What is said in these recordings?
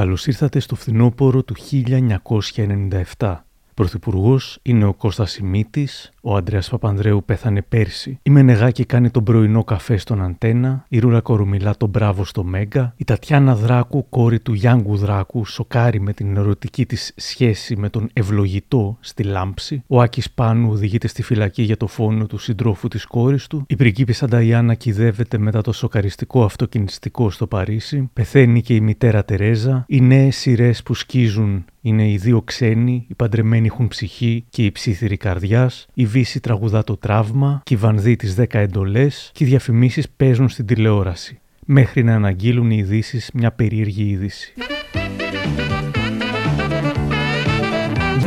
Καλώς ήρθατε στο φθινόπωρο του 1997. Πρωθυπουργός είναι ο Κώστας Σιμίτης, ο Αντρέα Παπανδρέου πέθανε πέρσι. Η Μενεγάκη κάνει τον πρωινό καφέ στον Αντένα, η Ρούρα Κορομιλά τον Μπράβο στο Μέγκα, η Τατιάνα Δράκου, κόρη του Γιάνγκου Δράκου, σοκάρει με την ερωτική της σχέση με τον ευλογητό στη Λάμψη, ο Άκης Πάνου οδηγείται στη φυλακή για το φόνο του συντρόφου της κόρης του, η πριγκίπισσα Νταϊάννα κυδεύεται μετά το σοκαριστικό αυτοκινηστικό στο Παρίσι, πεθαίνει και η μητέρα Τερέζα, οι νέες σειρές που σκίζουν είναι οι δύο ξένοι, οι παντρεμένοι έχουν ψυχή και η ψήθυρη καρδιάς, η Βύση τραγουδά το τραύμα και η Βανδύ τις 10 εντολές και οι διαφημίσεις παίζουν στην τηλεόραση. Μέχρι να αναγγείλουν οι ειδήσεις μια περίεργη είδηση.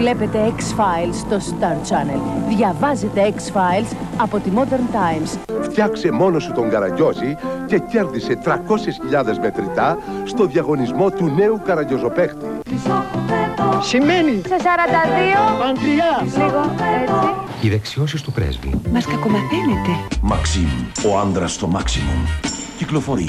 Βλέπετε X-Files στο Star Channel. Διαβάζετε X-Files από τη Modern Times. Φτιάξε μόνο σου τον Καραγκιόζη και κέρδισε 300.000 μετρητά στο διαγωνισμό του νέου καραγκιόζοπαίχτη. Σημαίνει Σε 42. παντριά. Λίγο έτσι. Οι δεξιώσεις του πρέσβη. Μας κακομαθαίνετε. Μαξίμ, ο άντρας στο maximum. Κυκλοφορεί.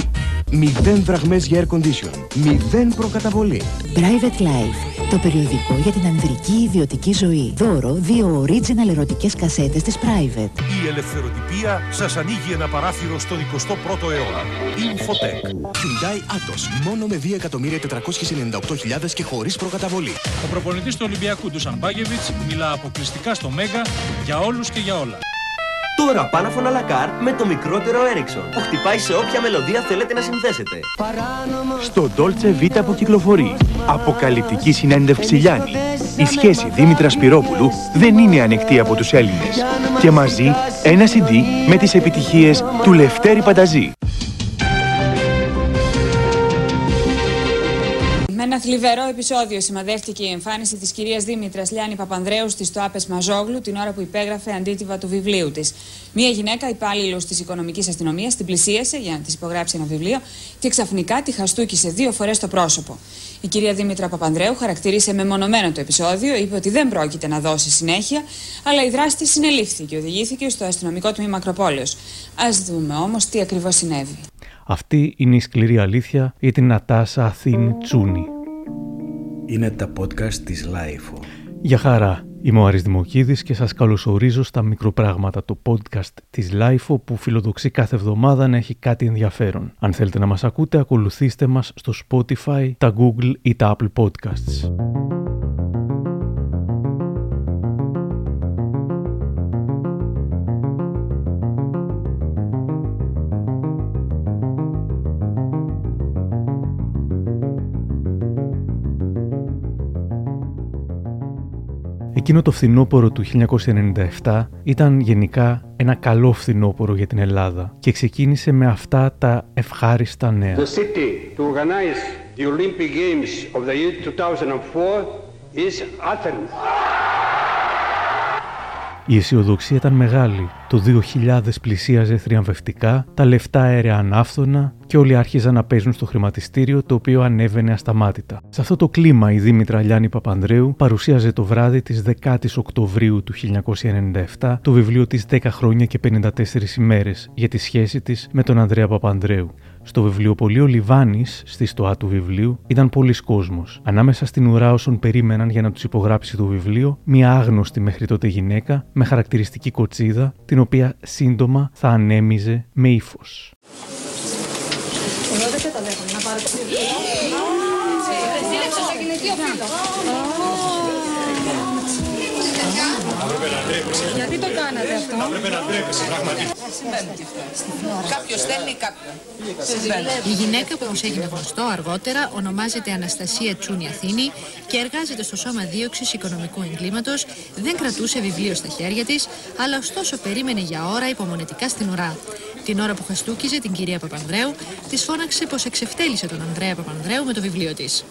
Μηδέν δραχμές για air condition. Μηδέν προκαταβολή. Private Life. Το περιοδικό για την ανδρική ιδιωτική ζωή. Δώρο δύο original ερωτικές κασέτες της Private. Η ελευθεροτυπία σας ανοίγει ένα παράθυρο στο 21ο αιώνα. Infotech. Hyundai Atos. Μόνο με 2.498.000 και χωρίς προκαταβολή. Ο προπονητής του Ολυμπιακού του Σαμπάγεβιτς μιλά αποκλειστικά στο Μέγα για όλους και για όλα. Τώρα Πάναφων Αλακάρ με το μικρότερο Ericsson που χτυπάει σε όποια μελωδία θέλετε να συνθέσετε. Στο Dolce Vita που κυκλοφορεί. Αποκαλυπτική συνέντευξη Λιάννη. Η σχέση Δήμητρα Σπυρόπουλου δεν είναι ανεκτή από τους Έλληνες. Και μαζί ένα CD με τις επιτυχίες του Λευτέρη Πανταζή. Θλιβερό επεισόδιο σημαδεύτηκε η εμφάνιση της κυρίας Δήμητρας Λιάννη Παπανδρέου στη Στοάπε Μαζόγλου την ώρα που υπέγραφε αντίτυπα του βιβλίου της. Μία γυναίκα υπάλληλος της οικονομικής αστυνομίας την πλησίασε για να της υπογράψει ένα βιβλίο και ξαφνικά τη χαστούκησε δύο φορές το πρόσωπο. Η κυρία Δήμητρα Παπανδρέου χαρακτήρισε μεμονωμένο το επεισόδιο, είπε ότι δεν πρόκειται να δώσει συνέχεια, αλλά η δράση της συνελήφθη και οδηγήθηκε στο αστυνομικό τμήμα Ακροπόλεως. Α δούμε όμως τι ακριβώς συνέβη. Αυτή είναι η σκληρή αλήθεια για την Νατάσα Αθήνη Τσούνη. Είναι τα podcast της Lifeo. Γεια χαρά, είμαι ο Άρης Δημοκίδης και σας καλωσορίζω στα μικροπράγματα, το podcast της Lifeo που φιλοδοξεί κάθε εβδομάδα να έχει κάτι ενδιαφέρον. Αν θέλετε να μας ακούτε, ακολουθήστε μας στο Spotify, τα Google ή τα Apple Podcasts. Εκείνο το φθινόπωρο του 1997 ήταν γενικά ένα καλό φθινόπωρο για την Ελλάδα και ξεκίνησε με αυτά τα ευχάριστα νέα. The city to organize the Olympic Games of the year 2004 is Athens. Η αισιοδοξία ήταν μεγάλη. Το 2000 πλησίαζε θριαμβευτικά, τα λεφτά αέρεαν άφθονα και όλοι άρχιζαν να παίζουν στο χρηματιστήριο το οποίο ανέβαινε ασταμάτητα. Σε αυτό το κλίμα η Δήμητρα Λιάννη Παπανδρέου παρουσίαζε το βράδυ της 10 Οκτωβρίου του 1997 το βιβλίο της 10 χρόνια και 54 ημέρες για τη σχέση της με τον Ανδρέα Παπανδρέου. Στο βιβλιοπωλείο Λιβάνη, στη στοά του βιβλίου, ήταν πολλοί κόσμο. Ανάμεσα στην ουρά όσων περίμεναν για να του υπογράψει το βιβλίο, μία άγνωστη μέχρι τότε γυναίκα με χαρακτηριστική κοτσίδα, την οποία σύντομα θα ανέμιζε με ύφο. Εγώ δεν καταλαβαίνω να πάρω Γιατί το κάνατε αυτό. Πρέπει να ντρέπεσαι, πραγματικά. Κάποιος στέλνει κάποιον. Η γυναίκα που όμως έγινε γνωστό αργότερα ονομάζεται Αναστασία Τσούνη Αθήνη και εργάζεται στο σώμα δίωξης οικονομικού εγκλήματος, δεν κρατούσε βιβλίο στα χέρια της, αλλά ωστόσο περίμενε για ώρα υπομονετικά στην ουρά. Την ώρα που χαστούκιζε την κυρία Παπανδρέου, της φώναξε πως εξευτέλισε τον Ανδρέα Παπανδρέου με το βιβλίο της.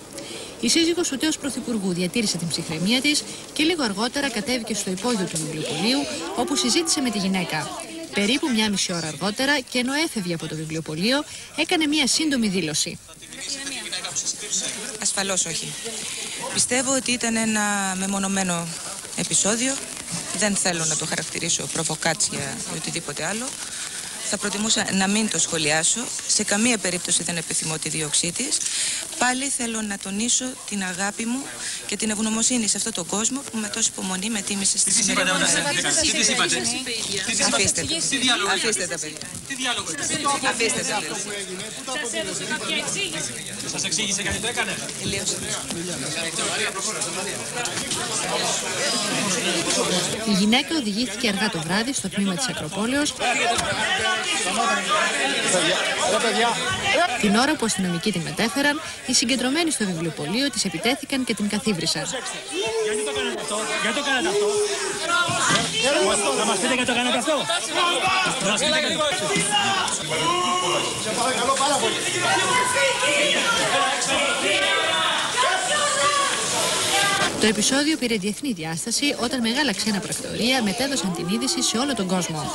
Η σύζυγος του τέος πρωθυπουργού διατήρησε την ψυχραιμία της και λίγο αργότερα κατέβηκε στο υπόγειο του βιβλιοπωλείου όπου συζήτησε με τη γυναίκα. Περίπου μια μισή ώρα αργότερα και ενώ έφευγε από το βιβλιοπωλείο έκανε μια σύντομη δήλωση. Ασφαλώς όχι. Πιστεύω ότι ήταν ένα μεμονωμένο επεισόδιο. Δεν θέλω να το χαρακτηρίσω προβοκάτσια ή οτιδήποτε άλλο. Θα προτιμούσα να μην το σχολιάσω. Σε καμία περίπτωση δεν επιθυμώ τη δίωξή της. Πάλι θέλω να τονίσω την αγάπη μου και την ευγνωμοσύνη σε αυτόν τον κόσμο που με τόση υπομονή με τίμησε στη σημερινή Τι της είπατε; Αφήστε τα. Τι διάλογο Αφήστε τα παιδιά. Τι διάλογο Αφήστε τα παιδιά. Σας εξήγησε γιατί το έκανε; Τελείωσε. Η γυναίκα οδηγήθηκε αργά το βράδυ στο τμήμα της Ακροπόλεως την ώρα που αστυνομικοί την μετέφεραν, οι συγκεντρωμένοι στο βιβλιοπωλείο της επιτέθηκαν και την καθίβρισαν. Γιατί το κάνατε αυτό, γιατί το κάνατε αυτό. Θα μας πείτε γιατί το κάνατε αυτό. Θα μας πείτε γιατί. Σε παρακαλώ πάρα πολύ. Το επεισόδιο πήρε διεθνή διάσταση όταν μεγάλα ξένα πρακτορία μετέδωσαν την είδηση σε όλο τον κόσμο.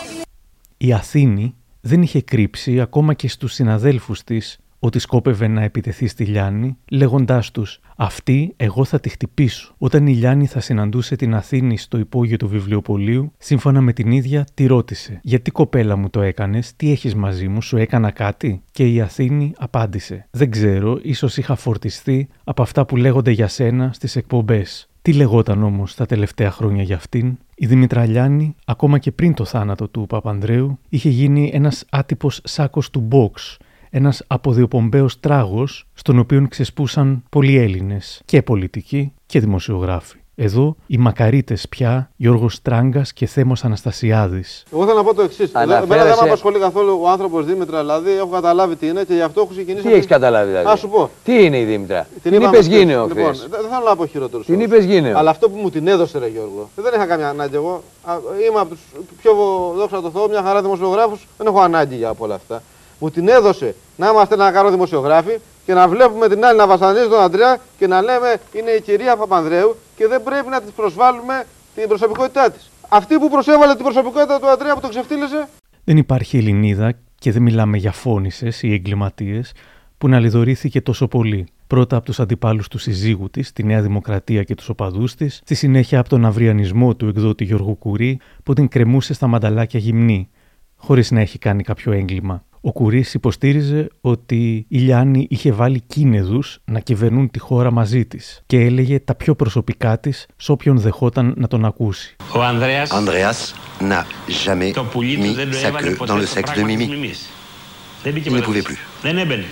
Η Αθήνη δεν είχε κρύψει ακόμα και στους συναδέλφους της ότι σκόπευε να επιτεθεί στη Λιάννη, λέγοντάς τους «Αυτή εγώ θα τη χτυπήσω». Όταν η Λιάννη θα συναντούσε την Αθήνη στο υπόγειο του βιβλιοπωλείου, σύμφωνα με την ίδια, τη ρώτησε «Γιατί κοπέλα μου το έκανες, τι έχεις μαζί μου, σου έκανα κάτι» και η Αθήνη απάντησε «Δεν ξέρω, ίσως είχα φορτιστεί από αυτά που λέγονται για σένα στις εκπομπές». Τι λεγόταν όμως τα τελευταία χρόνια για αυτήν, η Δημητραλιάνη, ακόμα και πριν το θάνατο του Παπανδρέου, είχε γίνει ένας άτυπος σάκος του box, ένας αποδιοπομπαίος τράγος, στον οποίο ξεσπούσαν πολλοί Έλληνες και πολιτικοί και δημοσιογράφοι. Εδώ οι μακαρίτες πια, Γιώργος Τράγκα και Θέμος Αναστασιάδης. Εγώ θέλω να πω το εξής. Εμένα δεν με απασχολεί καθόλου ο άνθρωπος Δήμητρα, δηλαδή έχω καταλάβει τι είναι και γι' αυτό έχω ξεκινήσει. Τι έχεις καταλάβει, δηλαδή; Α σου πω. Τι είναι η Δήμητρα; Την, την είπες Γίνεο χθε. Λοιπόν, δεν θέλω να πω χειρότερο. Την είπες Γίνεο. Αλλά αυτό που μου την έδωσε, ρε Γιώργο, δεν είχα καμία ανάγκη εγώ. Είμαι από τους πιο δόξα τω Θεώ, μια χαρά δημοσιογράφου, δεν έχω ανάγκη για όλα αυτά. Μου την έδωσε να είμαστε ένα καρό δημοσιογράφοι και να βλέπουμε την άλλη να βασανίζει τον Αντρέα και να λέμε είναι η κυρία Παπανδρέου και δεν πρέπει να της προσβάλλουμε την προσωπικότητά της. Αυτή που προσέβαλε την προσωπικότητα του Αντρέα που το ξεφτύλισε. Δεν υπάρχει Ελληνίδα και δεν μιλάμε για φόνησε ή εγκληματίες που να λιδωρήθηκε τόσο πολύ. Πρώτα από τους αντιπάλους του συζύγου της, τη Νέα Δημοκρατία και τους οπαδούς της, στη συνέχεια από τον αυριανισμό του εκδότη Γιώργου Κουρί που την κρεμούσε στα μανταλάκια γυμνή, χωρίς να έχει κάνει κάποιο έγκλημα. Ο Κουρί υποστήριζε ότι η Λιάννη είχε βάλει κίνεδους να κυβερνούν τη χώρα μαζί της και έλεγε τα πιο προσωπικά της σε όποιον δεχόταν να τον ακούσει. Ο Ανδρέας, Andreas n'a jamais το πουλί του mis δεν το sa έβαλε queue ποτέ dans le στο sexe de πράγμα της Mimi. Μιμής. Δεν μπήκε Il ne ποτέ pouvait μέσα. plus. Δεν έμπαινε.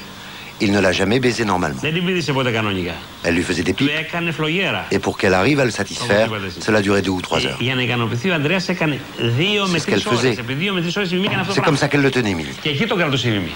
Il ne l'a jamais baisé normalement. Δεν την πήδησε ποτέ κανονικά. Elle lui faisait des Του pipes έκανε φλογέρα. et pour qu'elle arrive à le satisfaire, cela durait deux ou trois heures. Ε, Για να ικανοποιηθεί ο Ανδρέας έκανε δύο με ce τρεις qu'elle ώρες. faisait. Επί δύο με τρεις ώρες η Μιμή έκανε αυτό C'est το comme ça πράγμα. qu'elle le tenait, Mimi. Και εκεί το κρατούσε η Μιμή.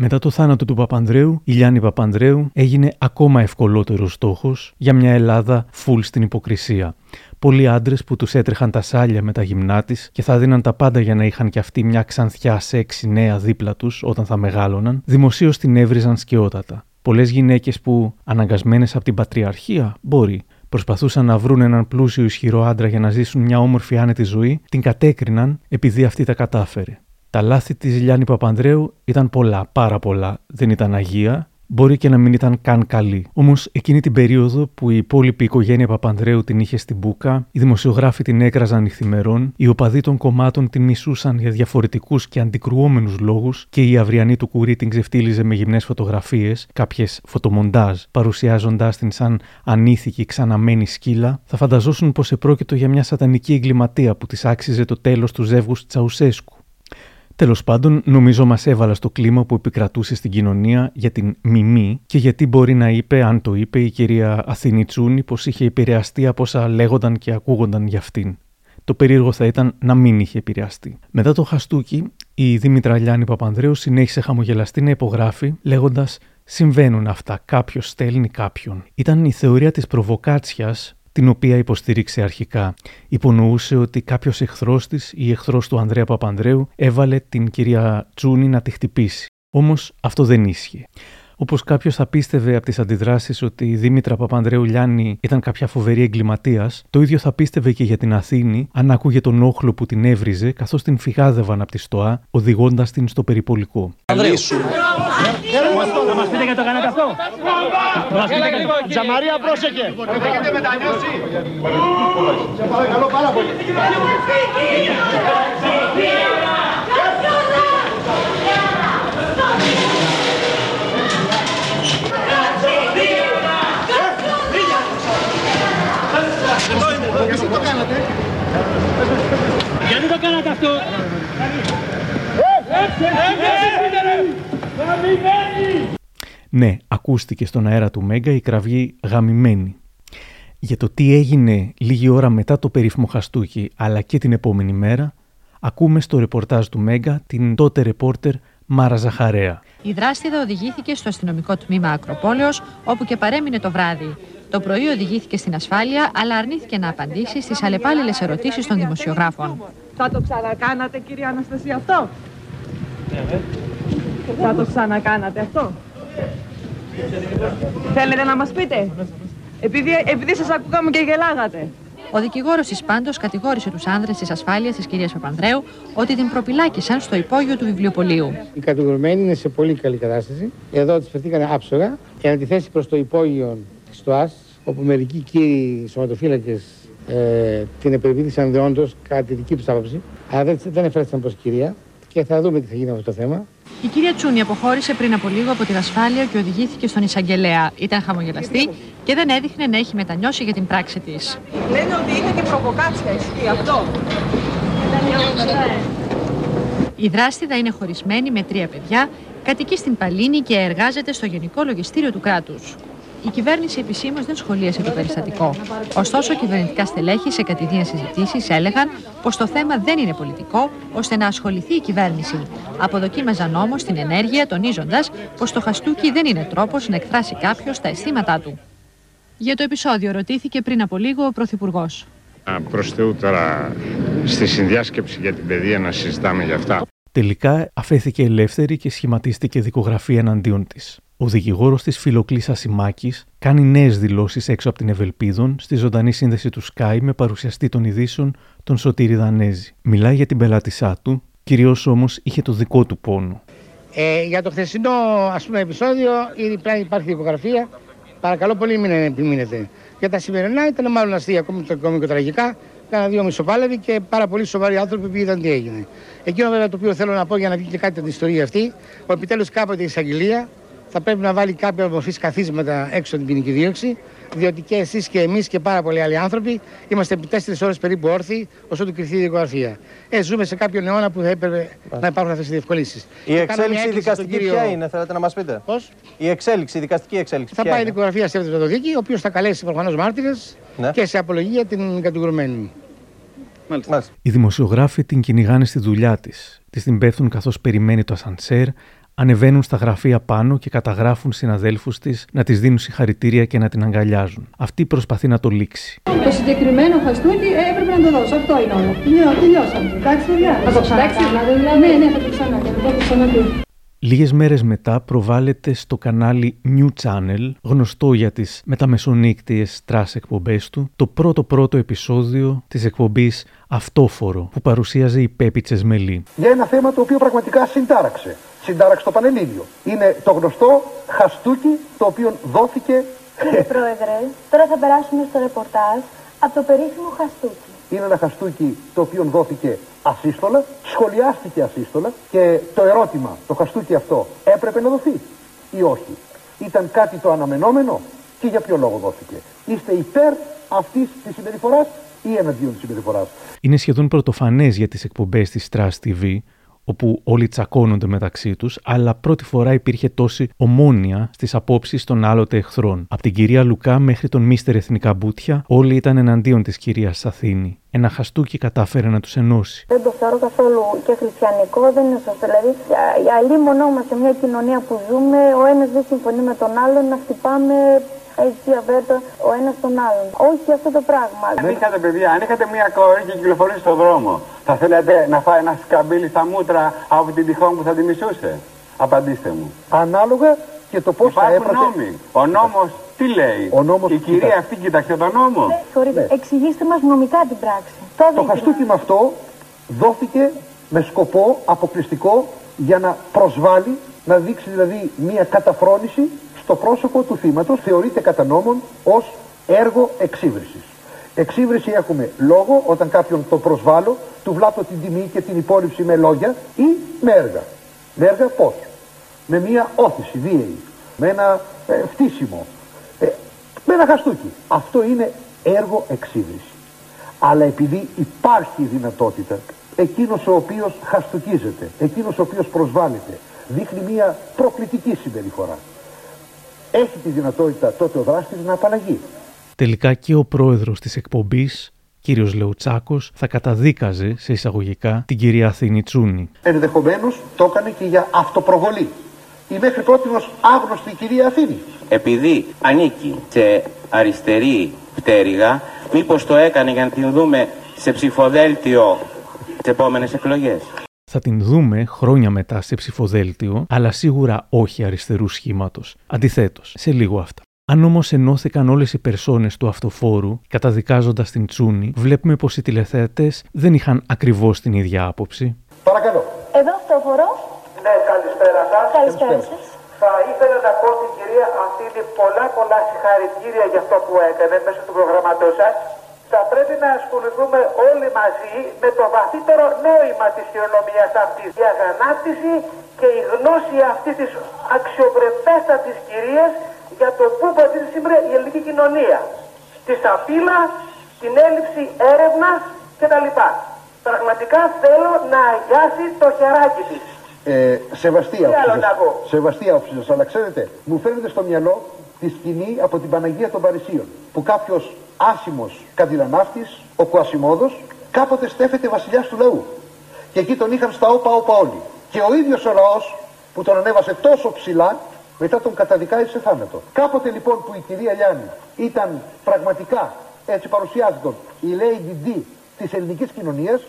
Μετά το θάνατο του Παπανδρέου, η Λιάννη Παπανδρέου έγινε ακόμα ευκολότερος στόχος για μια Ελλάδα φουλ στην υποκρισία. Πολλοί άντρες που τους έτρεχαν τα σάλια με τα γυμνά της και θα δίναν τα πάντα για να είχαν κι αυτοί μια ξανθιά σεξι νέα δίπλα τους όταν θα μεγάλωναν, δημοσίως την έβριζαν σκαιότατα. Πολλές γυναίκες που, αναγκασμένες από την πατριαρχία, μπορεί, προσπαθούσαν να βρουν έναν πλούσιο ισχυρό άντρα για να ζήσουν μια όμορφη άνετη ζωή, την κατέκριναν επειδή αυτή τα κατάφερε. Τα λάθη της Λιάννη Παπανδρέου ήταν πολλά, πάρα πολλά. Δεν ήταν αγία, μπορεί και να μην ήταν καν καλή. Όμως εκείνη την περίοδο που η υπόλοιπη οικογένεια Παπανδρέου την είχε στην μπουκα, οι δημοσιογράφοι την έκραζαν νυχθημερών, οι οπαδοί των κομμάτων την μισούσαν για διαφορετικούς και αντικρουόμενους λόγους και η αυριανή του κουρί την ξεφτύλιζε με γυμνές φωτογραφίες, κάποιες φωτομοντάζ, παρουσιάζοντάς την σαν ανήθικη ξαναμένη σκύλα, θα φανταζόσουν πως επρόκειτο για μια σατανική εγκληματία που της άξιζε το τέλος του ζεύγους Τσαουσέσκου. Τέλος πάντων, νομίζω μας έβαλα στο κλίμα που επικρατούσε στην κοινωνία για την μιμή και γιατί μπορεί να είπε, αν το είπε, η κυρία Αθηνή Τσούνη, πως είχε επηρεαστεί από όσα λέγονταν και ακούγονταν για αυτήν. Το περίεργο θα ήταν να μην είχε επηρεαστεί. Μετά το χαστούκι, η Δήμητρα Λιάννη Παπανδρέου συνέχισε χαμογελαστή να υπογράφει, λέγοντας Συμβαίνουν αυτά. Κάποιος στέλνει κάποιον. Ήταν η θεωρία της προβοκάτσιας την οποία υποστήριξε αρχικά. Υπονοούσε ότι κάποιος εχθρός της ή εχθρός του Ανδρέα Παπανδρέου έβαλε την κυρία Τσούνη να τη χτυπήσει. Όμως αυτό δεν ίσχυε. Όπως κάποιος θα πίστευε από τις αντιδράσεις ότι η Δήμητρα Παπανδρέου Λιάννη ήταν κάποια φοβερή εγκληματίας, το ίδιο θα πίστευε και για την Αθήνη αν άκουγε τον όχλο που την έβριζε καθώς την φυγάδευαν από τη στοά, οδηγώντας την στο περιπολικό. Θα μας πείτε γιατί το κάνατε αυτό. Θα μας πείτε γιατί- Τζαμαρία, πρόσεχε. Έχετε μετανιώσει. Σε παρακαλώ πάρα πολύ. Γιατί το κάνατε αυτό; Ναι, ακούστηκε στον αέρα του Μέγκα η κραυγή γαμημένη. Για το τι έγινε λίγη ώρα μετά το περίφημο χαστούκι αλλά και την επόμενη μέρα, ακούμε στο ρεπορτάζ του Μέγκα την τότε ρεπόρτερ Μάρα Ζαχαρέα. Η δράστηδα οδηγήθηκε στο αστυνομικό τμήμα Ακροπόλεως, όπου και παρέμεινε το βράδυ. Το πρωί οδηγήθηκε στην ασφάλεια, αλλά αρνήθηκε να απαντήσει στις αλλεπάλληλες ερωτήσεις των δημοσιογράφων. Θα το ξανακάνατε κύριε Αναστασία αυτό; Θα το ξανακάνατε αυτό; Θέλετε να μας πείτε; Επειδή, επειδή σας ακούγαμε και γελάγατε. Ο δικηγόρος της πάντως κατηγόρησε τους άνδρες της ασφάλειας της κυρίας Παπανδρέου ότι την προπυλάκησαν στο υπόγειο του βιβλιοπολίου. Η κατηγορημένη είναι σε πολύ καλή κατάσταση. Εδώ της φερθήκανε άψογα και αντιθέσει προς το υπόγειο τη ΤΟΑΣ, όπου μερικοί κύριοι σωματοφύλακες ε, την επεμπίδησαν δεόντως κατά τη δική τους άποψη. Αλλά δεν, δεν εφέρθηκαν προς κυρία και θα δούμε τι θα γίνει με αυτό το θέμα. Η κυρία Τσούνη αποχώρησε πριν από λίγο από την ασφάλεια και οδηγήθηκε στον εισαγγελέα. Ήταν χαμογελαστή και δεν έδειχνε να έχει μετανιώσει για την πράξη της. Λένε ότι είναι και προβοκάτσια, ισχύει αυτό. Η δράστηδα είναι χωρισμένη με τρία παιδιά, κατοικεί στην Παλίνη και εργάζεται στο Γενικό Λογιστήριο του κράτους. Η κυβέρνηση επισήμως δεν σχολίασε το περιστατικό. Ωστόσο, κυβερνητικά στελέχη σε κατηδίαν συζητήσεις έλεγαν πως το θέμα δεν είναι πολιτικό, ώστε να ασχοληθεί η κυβέρνηση. Αποδοκίμαζαν όμω την ενέργεια, τονίζοντας πως το χαστούκι δεν είναι τρόπος να εκφράσει κάποιος τα αισθήματά του. Για το επεισόδιο ρωτήθηκε πριν από λίγο ο Πρωθυπουργός. Προς Θεού τώρα στη συνδιάσκεψη για την παιδεία να συζητάμε για αυτά. Τελικά αφέθηκε ελεύθερη και σχηματίστηκε δικογραφία εναντίον της. Ο δικηγόρος της Φιλοκλής Ασημάκης κάνει νέες δηλώσεις έξω από την Ευελπίδων στη ζωντανή σύνδεση του Sky με παρουσιαστή των ειδήσεων τον Σωτήρη Δανέζη. Μιλάει για την πελάτησά του, κυρίως όμως είχε το δικό του πόνο. Ε, για το χθεσινό ας πούμε, επεισόδιο ήδη πλέον υπάρχει δικογραφία. Παρακαλώ πολύ μην επιμείνετε. Για τα σημερινά ήταν μάλλον αστεία, ακόμη το κομικοτραγικά. Κάνα δύο μισοπάλευοι και πάρα πολύ σοβαροί άνθρωποι που είδαν τι έγινε. Εκείνο βέβαια το οποίο θέλω να πω για να βγει και κάτι από την ιστορία αυτή, ότι επιτέλους κάποτε η εισαγγελία θα πρέπει να βάλει κάποια μορφή καθίσματα έξω από την ποινική δίωξη, διότι και εσείς και εμείς και πάρα πολλοί άλλοι άνθρωποι είμαστε επί τέσσερις ώρες περίπου όρθιοι όσο του κρυθεί η δικογραφία. Ε, ζούμε σε κάποιον αιώνα που θα έπρεπε να υπάρχουν αυτές οι διευκολύνσεις. Η εξέλιξη δικαστική κύριο... ποια είναι, θέλετε να μας πείτε; Πώς; Η εξέλιξη, η δικαστική εξέλιξη. Θα πάει η δικογραφία σε το δίκη, ο οποίος θα καλέσει προφανώς μάρτυρες ναι. και σε απολογία την κατηγορουμένη. Μάλιστα. Οι δημοσιογράφοι την κυνηγάνε στη δουλειά της. Της την πέφτουν καθώς περιμένει το ασανσέρ, ανεβαίνουν στα γραφεία πάνω και καταγράφουν συναδέλφους της να της δίνουν συγχαρητήρια και να την αγκαλιάζουν. Αυτή προσπαθεί να το λήξει. Το συγκεκριμένο χαστούκι έπρεπε να το δώσω. Αυτό είναι όλο. Ναι, τελειώσαμε. Εντάξει, παιδιά. Θα το ξανακάνατε δηλαδή. Ναι, ναι, θα το ξανακάνω. Θα το ξανακάνω. Λίγες μέρες μετά προβάλλεται στο κανάλι New Channel, γνωστό για τις μεταμεσονύκτιες trash εκπομπές του, το πρώτο πρώτο επεισόδιο της εκπομπής Αυτόφορο, που παρουσίαζε η Πέπη Τσεσμελή. Για ένα θέμα το οποίο πραγματικά συντάραξε. Συντάραξε το Πανελλήνιο. Είναι το γνωστό χαστούκι το οποίο δόθηκε... Κύριε Πρόεδρε, τώρα θα περάσουμε στο ρεπορτάζ από το περίφημο χαστούκι είναι ένα χαστούκι το οποίο δόθηκε ασύστολα, σχολιάστηκε ασύστολα και το ερώτημα, το χαστούκι αυτό έπρεπε να δοθεί ή όχι; Ήταν κάτι το αναμενόμενο και για ποιο λόγο δόθηκε; Είστε υπέρ αυτής της συμπεριφοράς ή εναντίον της συμπεριφοράς; Είναι σχεδόν πρωτοφανές για τις εκπομπές της Trust TV όπου όλοι τσακώνονται μεταξύ τους, αλλά πρώτη φορά υπήρχε τόση ομόνοια στις απόψεις των άλλοτε εχθρών. Από την κυρία Λουκά μέχρι τον μίστερ Εθνικά Μπούτια, όλοι ήταν εναντίον της κυρίας Σαθήνη. Ένα χαστούκι κατάφερε να τους ενώσει. Δεν το θεωρώ καθόλου και χριστιανικό, δεν είναι σωστό. Δηλαδή, για αλλήμονό μα σε μια κοινωνία που ζούμε, ο ένας δεν συμφωνεί με τον άλλον να χτυπάμε έτσι αβέρτα ο ένας τον άλλον. Όχι αυτό το πράγμα. Αν είχατε παιδιά, αν είχατε μια κορή και κυκλοφορήσει στον δρόμο, θα θέλατε να φάει ένα σκαμπίλι στα μούτρα από την τυχόν που θα τη μισούσε; Απαντήστε μου. Ανάλογα και το πώς θα έπρεπε. νόμοι. Ο νόμος τι λέει; Ο νόμος Η κυρία αυτή κοιτάξτε τον νόμο. Ναι, ναι. εξηγήστε μας νομικά την πράξη. Το, το χαστούκι με αυτό δόθηκε με σκοπό αποκλειστικό για να προσβάλλει, να δείξει δηλαδή μια καταφρόνηση στο πρόσωπο του θύματος θεωρείται κατά νόμον ως έργο εξύβρισης. Εξύβριση έχουμε λόγο όταν κάποιον το προσβάλλω, του βλάπτω την τιμή και την υπόλοιψη με λόγια ή με έργα. Με έργα πώς; με μια όθηση βίαιη, με ένα ε, φτύσιμο, ε, με ένα χαστούκι. Αυτό είναι έργο εξίδρυση. Αλλά επειδή υπάρχει η δυνατότητα, εκείνος ο οποίος χαστουκίζεται, εκείνος ο οποίος προσβάλλεται, δείχνει μια προκλητική συμπεριφορά. Έχει τη δυνατότητα τότε ο δράστης να απαλλαγεί. Τελικά και ο πρόεδρος της εκπομπής, κύριος Λεουτσάκος, θα καταδίκαζε σε εισαγωγικά την κυρία Αθήνη Τσούνη. Ενδεχομένως το έκανε και για αυτοπροβολή. Η μέχρι πρώτη άγνωστη κυρία Αθήνη. Επειδή ανήκει σε αριστερή πτέρυγα, μήπως το έκανε για να την δούμε σε ψηφοδέλτιο τις επόμενες εκλογές. Θα την δούμε χρόνια μετά σε ψηφοδέλτιο, αλλά σίγουρα όχι αριστερού σχήματος. Αντιθέτως, σε λίγο αυτά. Αν όμως ενώθηκαν όλες οι περσόνες του αυτοφόρου, καταδικάζοντας την Τσούνη, βλέπουμε πως οι τηλεθέατε δεν είχαν ακριβώς την ίδια άποψη. Παρακαλώ. Εδώ αυτοφορό. Ναι, καλησπέρα σας. Καλησπέρα σας. Θα ήθελα να πω στην κυρία Αθήνη πολλά πολλά συγχαρητήρια για αυτό που έκανε μέσω του προγραμματό σας θα πρέπει να ασχοληθούμε όλοι μαζί με το βαθύτερο νόημα της χειρονομίας αυτής. Η αγανάκτηση και η γνώση αυτή της αξιοπρεπέστατης κυρίας για το πού πατήσει σήμερα η ελληνική κοινωνία. Στη σαπίλα, την έλλειψη έρευνας κτλ. Πραγματικά θέλω να αγιάσει το χεράκι της. Ε, σεβαστή άποψη Σεβαστή άποψη αλλά ξέρετε, μου φαίνεται στο μυαλό τη σκηνή από την Παναγία των Παρισίων, που κάποιος άσημος καντιλανάφτης, ο Κουασιμόδος, κάποτε στέφεται βασιλιάς του λαού. Και εκεί τον είχαν στα όπα όπα όλοι. Και ο ίδιος ο λαός που τον ανέβασε τόσο ψηλά, μετά τον καταδικάει σε θάνατο. Κάποτε λοιπόν που η κυρία Λιάννη ήταν πραγματικά, έτσι παρουσιάζεται, η Lady D της ελληνικής κοινωνίας,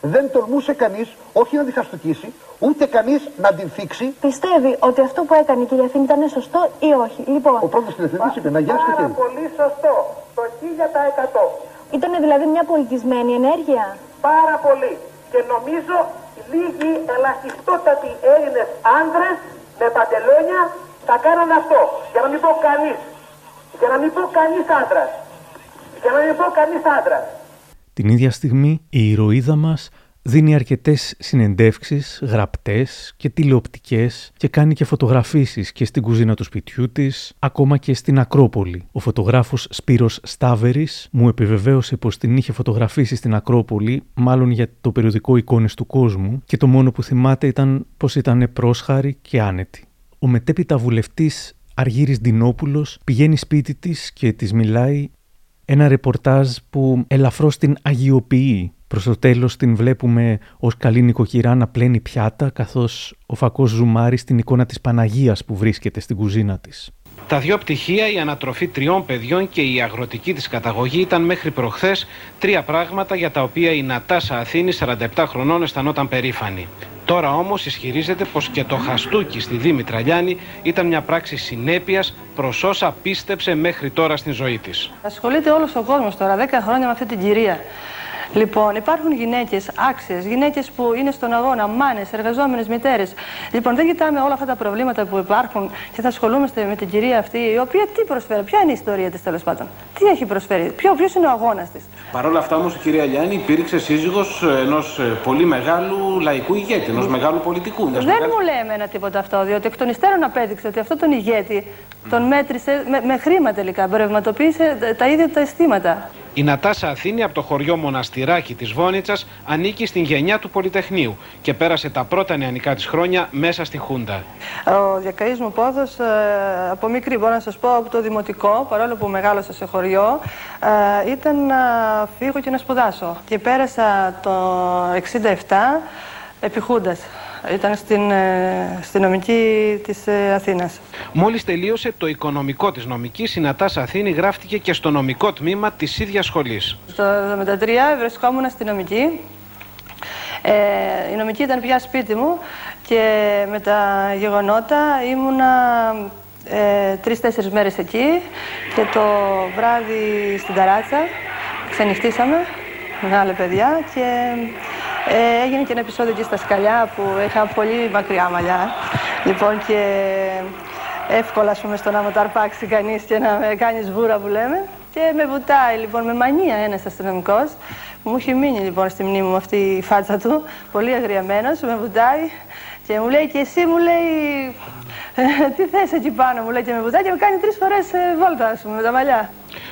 δεν τολμούσε κανείς όχι να τη χαστοκίσει, ούτε κανείς να την θίξει. Πιστεύει ότι αυτό που έκανε η κυρία Αθήνη ήταν σωστό ή όχι; Λοιπόν, ο πρώτος τηλεθετής είπε να γιάσει το Πάρα πολύ σωστό. Το 1000%. Ήταν δηλαδή μια πολιτισμένη ενέργεια. Πάρα πολύ. Και νομίζω λίγοι ελαχιστότατοι Έλληνες άνδρες με παντελόνια θα κάνανε αυτό. Για να μην πω κανείς. Για να μην πω κανείς άντρας. Για να μην πω κανείς άντρας. Την ίδια στιγμή η ηρωίδα μας δίνει αρκετές συνεντεύξεις, γραπτές και τηλεοπτικές και κάνει και φωτογραφίσεις και στην κουζίνα του σπιτιού της, ακόμα και στην Ακρόπολη. Ο φωτογράφος Σπύρος Στάβερης μου επιβεβαίωσε πως την είχε φωτογραφίσει στην Ακρόπολη, μάλλον για το περιοδικό εικόνες του κόσμου και το μόνο που θυμάται ήταν πως ήταν πρόσχαρη και άνετη. Ο μετέπειτα βουλευτής Αργύρης Ντινόπουλος πηγαίνει σπίτι της και της μιλάει ένα ρεπορτάζ που ελαφρώς την αγιοποιεί. Προς το τέλος την βλέπουμε ως καλή νοικοκυρά να πλένει πιάτα, καθώς ο φακός ζουμάρει στην εικόνα της Παναγίας που βρίσκεται στην κουζίνα της. Τα δύο πτυχία, η ανατροφή τριών παιδιών και η αγροτική της καταγωγή ήταν μέχρι προχθές τρία πράγματα για τα οποία η Νατάσα Αθήνη 47 χρονών αισθανόταν περήφανη. Τώρα όμως ισχυρίζεται πως και το χαστούκι στη Δήμητρα Λιάννη ήταν μια πράξη συνέπειας προς όσα πίστεψε μέχρι τώρα στην ζωή της. Ασχολείται όλος ο κόσμος τώρα, 10 χρόνια με αυτή την κυρία. Λοιπόν, υπάρχουν γυναίκες άξιες, γυναίκες που είναι στον αγώνα, μάνες, εργαζόμενες μητέρες. Λοιπόν, δεν κοιτάμε όλα αυτά τα προβλήματα που υπάρχουν και θα ασχολούμαστε με την κυρία αυτή, η οποία τι προσφέρει, ποια είναι η ιστορία της τέλος πάντων. Τι έχει προσφέρει, ποιο ποιος είναι ο αγώνας της. Παρ' όλα αυτά όμως η κυρία Λιάννη υπήρξε σύζυγος ενός ε, πολύ μεγάλου λαϊκού ηγέτη, ενός μεγάλου πολιτικού. Δεν μου λέει ένα τίποτα αυτό, διότι εκ των υστέρων απέδειξε ότι αυτό τον ηγέτη τον μέτρησε με, με χρήμα τελικά, εμπορευματοποίησε τα ίδια τα αισθήματα. Η Νατάσα Αθήνη από το χωριό Μοναστηράκι της Βόνιτσας ανήκει στην γενιά του Πολυτεχνείου και πέρασε τα πρώτα νεανικά της χρόνια μέσα στην Χούντα. Ο διακαής μου πόδος ε, από μικρή μπορώ να σας πω από το δημοτικό παρόλο που μεγάλωσα σε χωριό ε, ήταν να φύγω και να σπουδάσω και πέρασα το 67 επί Χούντας. Ήταν στην, ε, στην νομική της ε, Αθήνας. Μόλις τελείωσε το οικονομικό της νομικής, η Νατάσα Αθήνη γράφτηκε και στο νομικό τμήμα της ίδιας σχολής. Το 1973 βρισκόμουν στη νομική. Ε, η νομική ήταν πια σπίτι μου και με τα γεγονότα ήμουνα ε, τρεις-τέσσερις μέρες εκεί και το βράδυ στην ταράτσα ξενυχτήσαμε μεγάλα παιδιά και ε, έγινε και ένα επεισόδιο εκεί στα σκαλιά που είχα πολύ μακριά μαλλιά. Λοιπόν και εύκολα πούμε, στο να μου τα αρπάξει κανείς και να με κάνεις βούρα που λέμε. Και με βουτάει λοιπόν με μανία ένας αστυνομικός που μου έχει μείνει λοιπόν στη μνήμη μου αυτή η φάτσα του, πολύ αγριεμένος, με βουτάει και μου λέει και εσύ μου λέει τι θες εκεί πάνω μου λέει και με βουτάει και με κάνει τρεις φορές ε, βόλτα ας πούμε με τα μαλλιά.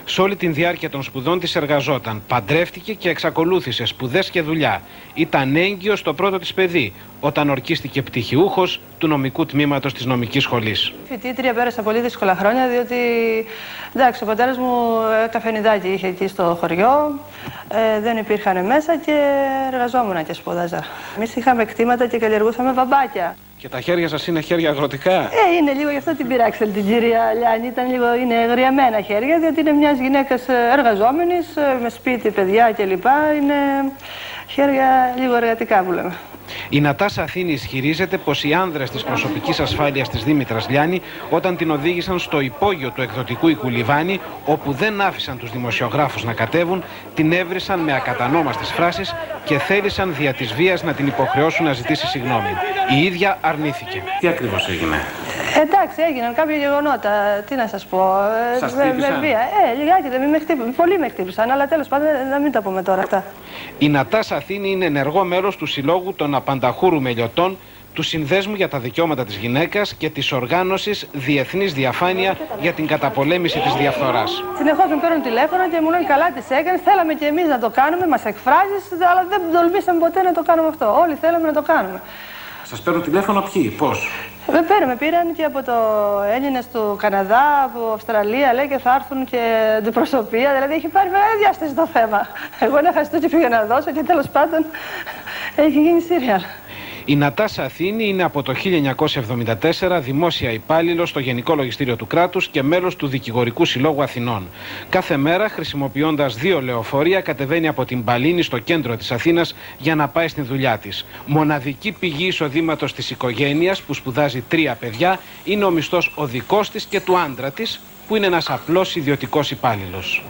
Σε όλη την διάρκεια των σπουδών της εργαζόταν, παντρεύτηκε και εξακολούθησε σπουδές και δουλειά. Ήταν έγκυος στο πρώτο της παιδί, όταν ορκίστηκε πτυχιούχος του νομικού τμήματος της νομικής σχολής. Φοιτήτρια πέρασα πολύ δύσκολα χρόνια διότι εντάξει, ο πατέρας μου ε, καφενιδάκι είχε εκεί στο χωριό, ε, δεν υπήρχαν μέσα και εργαζόμουν και σπούδαζα. Εμείς είχαμε κτήματα και καλλιεργούσαμε βαμπάκια. Και τα χέρια σας είναι χέρια αγροτικά; Ε, είναι λίγο γι' αυτό την πειράξατε την κυρία Λιάννη. Ήταν λίγο, είναι γριαμένα χέρια, διότι είναι μιας γυναίκας εργαζόμενης, με σπίτι, παιδιά κλπ. Είναι χέρια λίγο εργατικά που λέμε. Η Νατάσα Αθήνης ισχυρίζεται πως οι άνδρες της προσωπικής ασφάλειας της Δήμητρας Λιάννη, όταν την οδήγησαν στο υπόγειο του εκδοτικού Οικουλιβάνη, όπου δεν άφησαν τους δημοσιογράφους να κατέβουν, την έβρισαν με ακατανόμαστες φράσεις και θέλησαν δια της βίας να την υποχρεώσουν να ζητήσει συγγνώμη. Η ίδια αρνήθηκε. Τι ακριβώς έγινε; Εντάξει, έγιναν κάποια γεγονότα. Τι να σας πω. ε, Σας με, με χτύπησαν; βία. Ε, λιγάκι δεν με χτύπησαν. Πολύ με χτύπησαν, αλλά τέλος πάντων ε, να μην τα πούμε τώρα αυτά. Η Νατάσα Αθήνη είναι ενεργό μέλος του Συλλόγου των Απανταχούρου Μελιωτών, του Συνδέσμου για τα Δικαιώματα της Γυναίκας και της οργάνωσης Διεθνής Διαφάνεια για την καταπολέμηση της διαφθοράς. Συνεχώς με παίρνουν τηλέφωνο και μου λένε καλά τις έκανες. Θέλαμε και εμείς να το κάνουμε, μας εκφράζεις, αλλά δεν τολμήσαμε ποτέ να το κάνουμε αυτό. Όλοι θέλαμε να το κάνουμε. Σας παίρνουν τηλέφωνο ποιοι, πώς; Με πήραν, με πήραν και από το Έλληνες του Καναδά, από Αυστραλία, λέει και θα έρθουν και αντιπροσωπεία. Δηλαδή έχει πάρει μεγάλη διάσταση το θέμα. Εγώ ένα χαστούκι πήγα να δώσω και τέλος πάντων έχει γίνει σύριαλ. Η Νατάσα Αθήνη είναι από το 1974 δημόσια υπάλληλο στο Γενικό Λογιστήριο του Κράτους και μέλος του Δικηγορικού Συλλόγου Αθηνών. Κάθε μέρα, χρησιμοποιώντας δύο λεωφορεία, κατεβαίνει από την Παλίνη στο κέντρο της Αθήνας για να πάει στην δουλειά της. Μοναδική πηγή εισοδήματος της οικογένειας που σπουδάζει τρία παιδιά είναι ο μισθός ο δικός της και του άντρα της, που είναι ένας απλός ιδιωτικός υπάλληλος.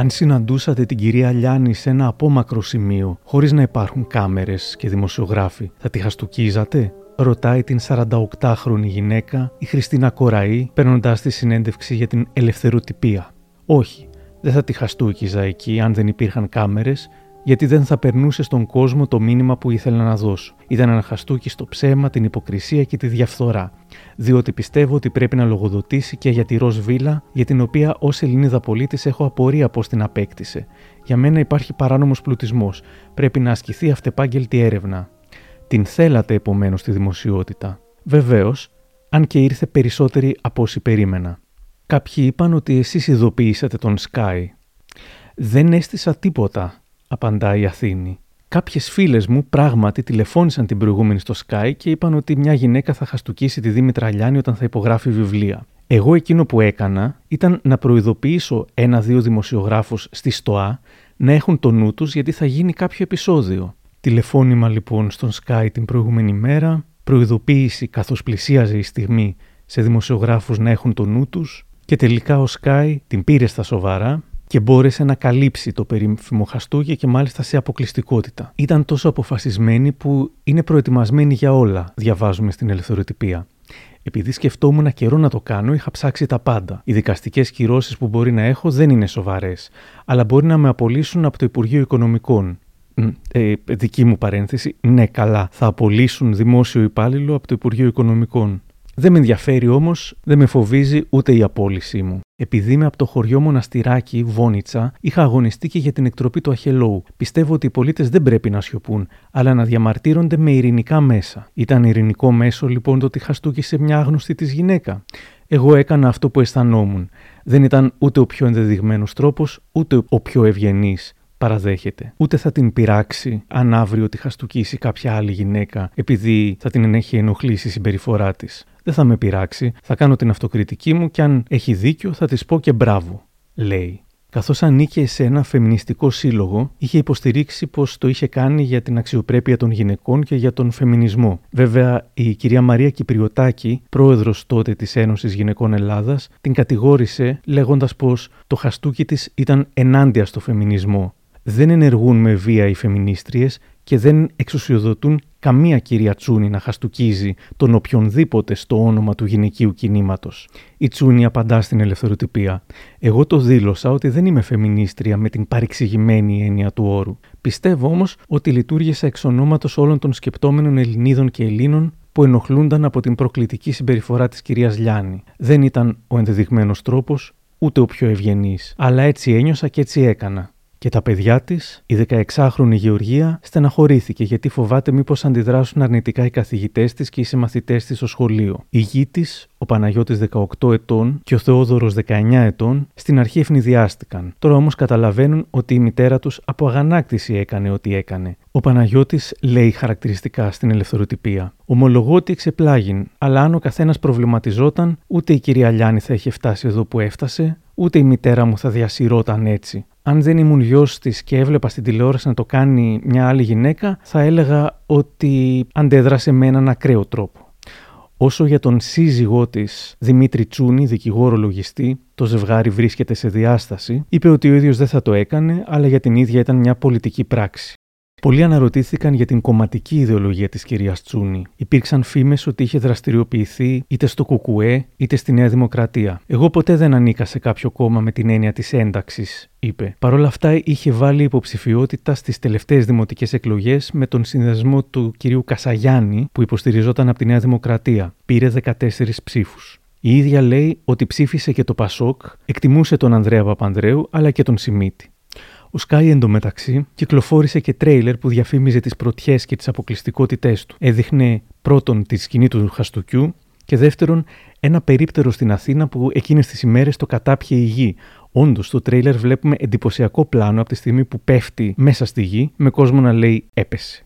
Αν συναντούσατε την κυρία Λιάννη σε ένα απόμακρο σημείο, χωρίς να υπάρχουν κάμερες και δημοσιογράφοι, θα τη χαστούκίζατε; Ρωτάει την 48χρονη γυναίκα η Χριστίνα Κοραή, παίρνοντα τη συνέντευξη για την ελευθεροτυπία. Όχι, δεν θα τη χαστούκιζα εκεί αν δεν υπήρχαν κάμερες, γιατί δεν θα περνούσε στον κόσμο το μήνυμα που ήθελα να δώσω. Ήταν ένα χαστούκι στο ψέμα, την υποκρισία και τη διαφθορά. Διότι πιστεύω ότι πρέπει να λογοδοτήσει και για τη ροζ βίλα, για την οποία ως Ελληνίδα πολίτης έχω απορία πώς την απέκτησε. Για μένα υπάρχει παράνομος πλουτισμός. Πρέπει να ασκηθεί αυτεπάγγελτη έρευνα. Την θέλατε επομένως στη δημοσιότητα. Βεβαίως, αν και ήρθε περισσότερη από όσοι περίμενα. Κάποιοι είπαν ότι εσείς ειδοποιήσατε τον Sky. Δεν έστησα τίποτα, απαντάει η Αθήνη. Κάποιες φίλες μου πράγματι τηλεφώνησαν την προηγούμενη στο Sky και είπαν ότι μια γυναίκα θα χαστούκίσει τη Δήμητρα Λιάννη όταν θα υπογράφει βιβλία. Εγώ εκείνο που έκανα ήταν να προειδοποιήσω ένα-δύο δημοσιογράφους στη ΣΤΟΑ να έχουν το νου τους γιατί θα γίνει κάποιο επεισόδιο. Τηλεφώνημα λοιπόν στον Sky την προηγούμενη μέρα, προειδοποίηση καθώς πλησίαζε η στιγμή σε δημοσιογράφους να έχουν το νου τους και τελικά ο Sky την πήρε στα σοβαρά και μπόρεσε να καλύψει το περίφημο χαστούκι και μάλιστα σε αποκλειστικότητα. Ήταν τόσο αποφασισμένη που είναι προετοιμασμένη για όλα, διαβάζουμε στην ελευθεροτυπία. Επειδή σκεφτόμουν καιρό να το κάνω, είχα ψάξει τα πάντα. Οι δικαστικές κυρώσεις που μπορεί να έχω δεν είναι σοβαρές, αλλά μπορεί να με απολύσουν από το Υπουργείο Οικονομικών. Μ, Ε, δική μου παρένθεση, ναι, καλά. Θα απολύσουν δημόσιο υπάλληλο από το Υπουργείο Οικονομικών. Δεν με ενδιαφέρει όμως, δεν με φοβίζει ούτε η απόλυσή μου. Επειδή είμαι από το χωριό Μοναστηράκι, Βόνιτσα, είχα αγωνιστεί και για την εκτροπή του Αχελόου. Πιστεύω ότι οι πολίτες δεν πρέπει να σιωπούν, αλλά να διαμαρτύρονται με ειρηνικά μέσα. Ήταν ειρηνικό μέσο λοιπόν το ότι χαστούκησε μια άγνωστη της γυναίκα. Εγώ έκανα αυτό που αισθανόμουν. Δεν ήταν ούτε ο πιο ενδεδειγμένος τρόπος, ούτε ο πιο ευγενής. Παραδέχεται. Ούτε θα την πειράξει αν αύριο τη χαστούκίσει κάποια άλλη γυναίκα επειδή θα την έχει ενοχλήσει η συμπεριφορά της. Δεν θα με πειράξει, θα κάνω την αυτοκριτική μου και αν έχει δίκιο θα της πω και μπράβο, λέει. Καθώς ανήκε σε ένα φεμινιστικό σύλλογο, είχε υποστηρίξει πως το είχε κάνει για την αξιοπρέπεια των γυναικών και για τον φεμινισμό. Βέβαια, η κυρία Μαρία Κυπριωτάκη, πρόεδρος τότε της Ένωσης Γυναικών Ελλάδας, την κατηγόρησε λέγοντας πως το χαστούκι της ήταν ενάντια στο φεμινισμό. Δεν ενεργούν με βία οι φεμινίστριες και δεν εξουσιοδοτούν καμία κυρία Τσούνη να χαστούκίζει τον οποιονδήποτε στο όνομα του γυναικείου κινήματος. Η Τσούνη απαντά στην ελευθεροτυπία. Εγώ το δήλωσα ότι δεν είμαι φεμινίστρια με την παρεξηγημένη έννοια του όρου. Πιστεύω όμως ότι λειτουργήσα εξ ονόματος όλων των σκεπτόμενων Ελληνίδων και Ελλήνων που ενοχλούνταν από την προκλητική συμπεριφορά της κυρίας Λιάννη. Δεν ήταν ο ενδεδειγμένος τρόπος, ούτε ο πιο ευγενής. Αλλά έτσι ένιωσα και έτσι έκανα. Και τα παιδιά της, η 16χρονη Γεωργία, στεναχωρήθηκε γιατί φοβάται μήπως αντιδράσουν αρνητικά οι καθηγητές της και οι συμμαθητές της στο σχολείο. Η γη της, ο Παναγιώτης 18 ετών και ο Θεόδωρος 19 ετών, στην αρχή ευνηδιάστηκαν. Τώρα όμως καταλαβαίνουν ότι η μητέρα τους από αγανάκτηση έκανε ό,τι έκανε. Ο Παναγιώτης λέει χαρακτηριστικά στην ελευθεροτυπία. Ομολογώ ότι εξεπλάγην, αλλά αν ο καθένας προβληματιζόταν, ούτε η κυρία Λιάννη θα είχε φτάσει εδώ που έφτασε, ούτε η μητέρα μου θα διασυρώταν έτσι. Αν δεν ήμουν γιος της και έβλεπα στην τηλεόραση να το κάνει μια άλλη γυναίκα, θα έλεγα ότι αντέδρασε με έναν ακραίο τρόπο. Όσο για τον σύζυγό της, Δημήτρη Τσούνη, δικηγόρο λογιστή, το ζευγάρι βρίσκεται σε διάσταση, είπε ότι ο ίδιος δεν θα το έκανε, αλλά για την ίδια ήταν μια πολιτική πράξη. Πολλοί αναρωτήθηκαν για την κομματική ιδεολογία της κυρίας Τσούνη. Υπήρξαν φήμες ότι είχε δραστηριοποιηθεί είτε στο Κουκουέ είτε στη Νέα Δημοκρατία. Εγώ ποτέ δεν ανήκα σε κάποιο κόμμα με την έννοια της ένταξης, είπε. Παρ' όλα αυτά είχε βάλει υποψηφιότητα στις τελευταίες δημοτικές εκλογές με τον συνδεσμό του κυρίου Κασαγιάννη που υποστηριζόταν από τη Νέα Δημοκρατία. Πήρε 14 ψήφους. Η ίδια λέει ότι ψήφισε και το Πασόκ, εκτιμούσε τον Ανδρέα Παπανδρέου αλλά και τον Σιμίτη. Ο Sky εντωμεταξύ κυκλοφόρησε και τρέιλερ που διαφήμιζε τις πρωτιές και τις αποκλειστικότητές του. Έδειχνε πρώτον τη σκηνή του Χαστούκιου και δεύτερον ένα περίπτερο στην Αθήνα που εκείνες τις ημέρες το κατάπιε η γη. Όντως, στο τρέιλερ βλέπουμε εντυπωσιακό πλάνο από τη στιγμή που πέφτει μέσα στη γη, με κόσμο να λέει έπεσε.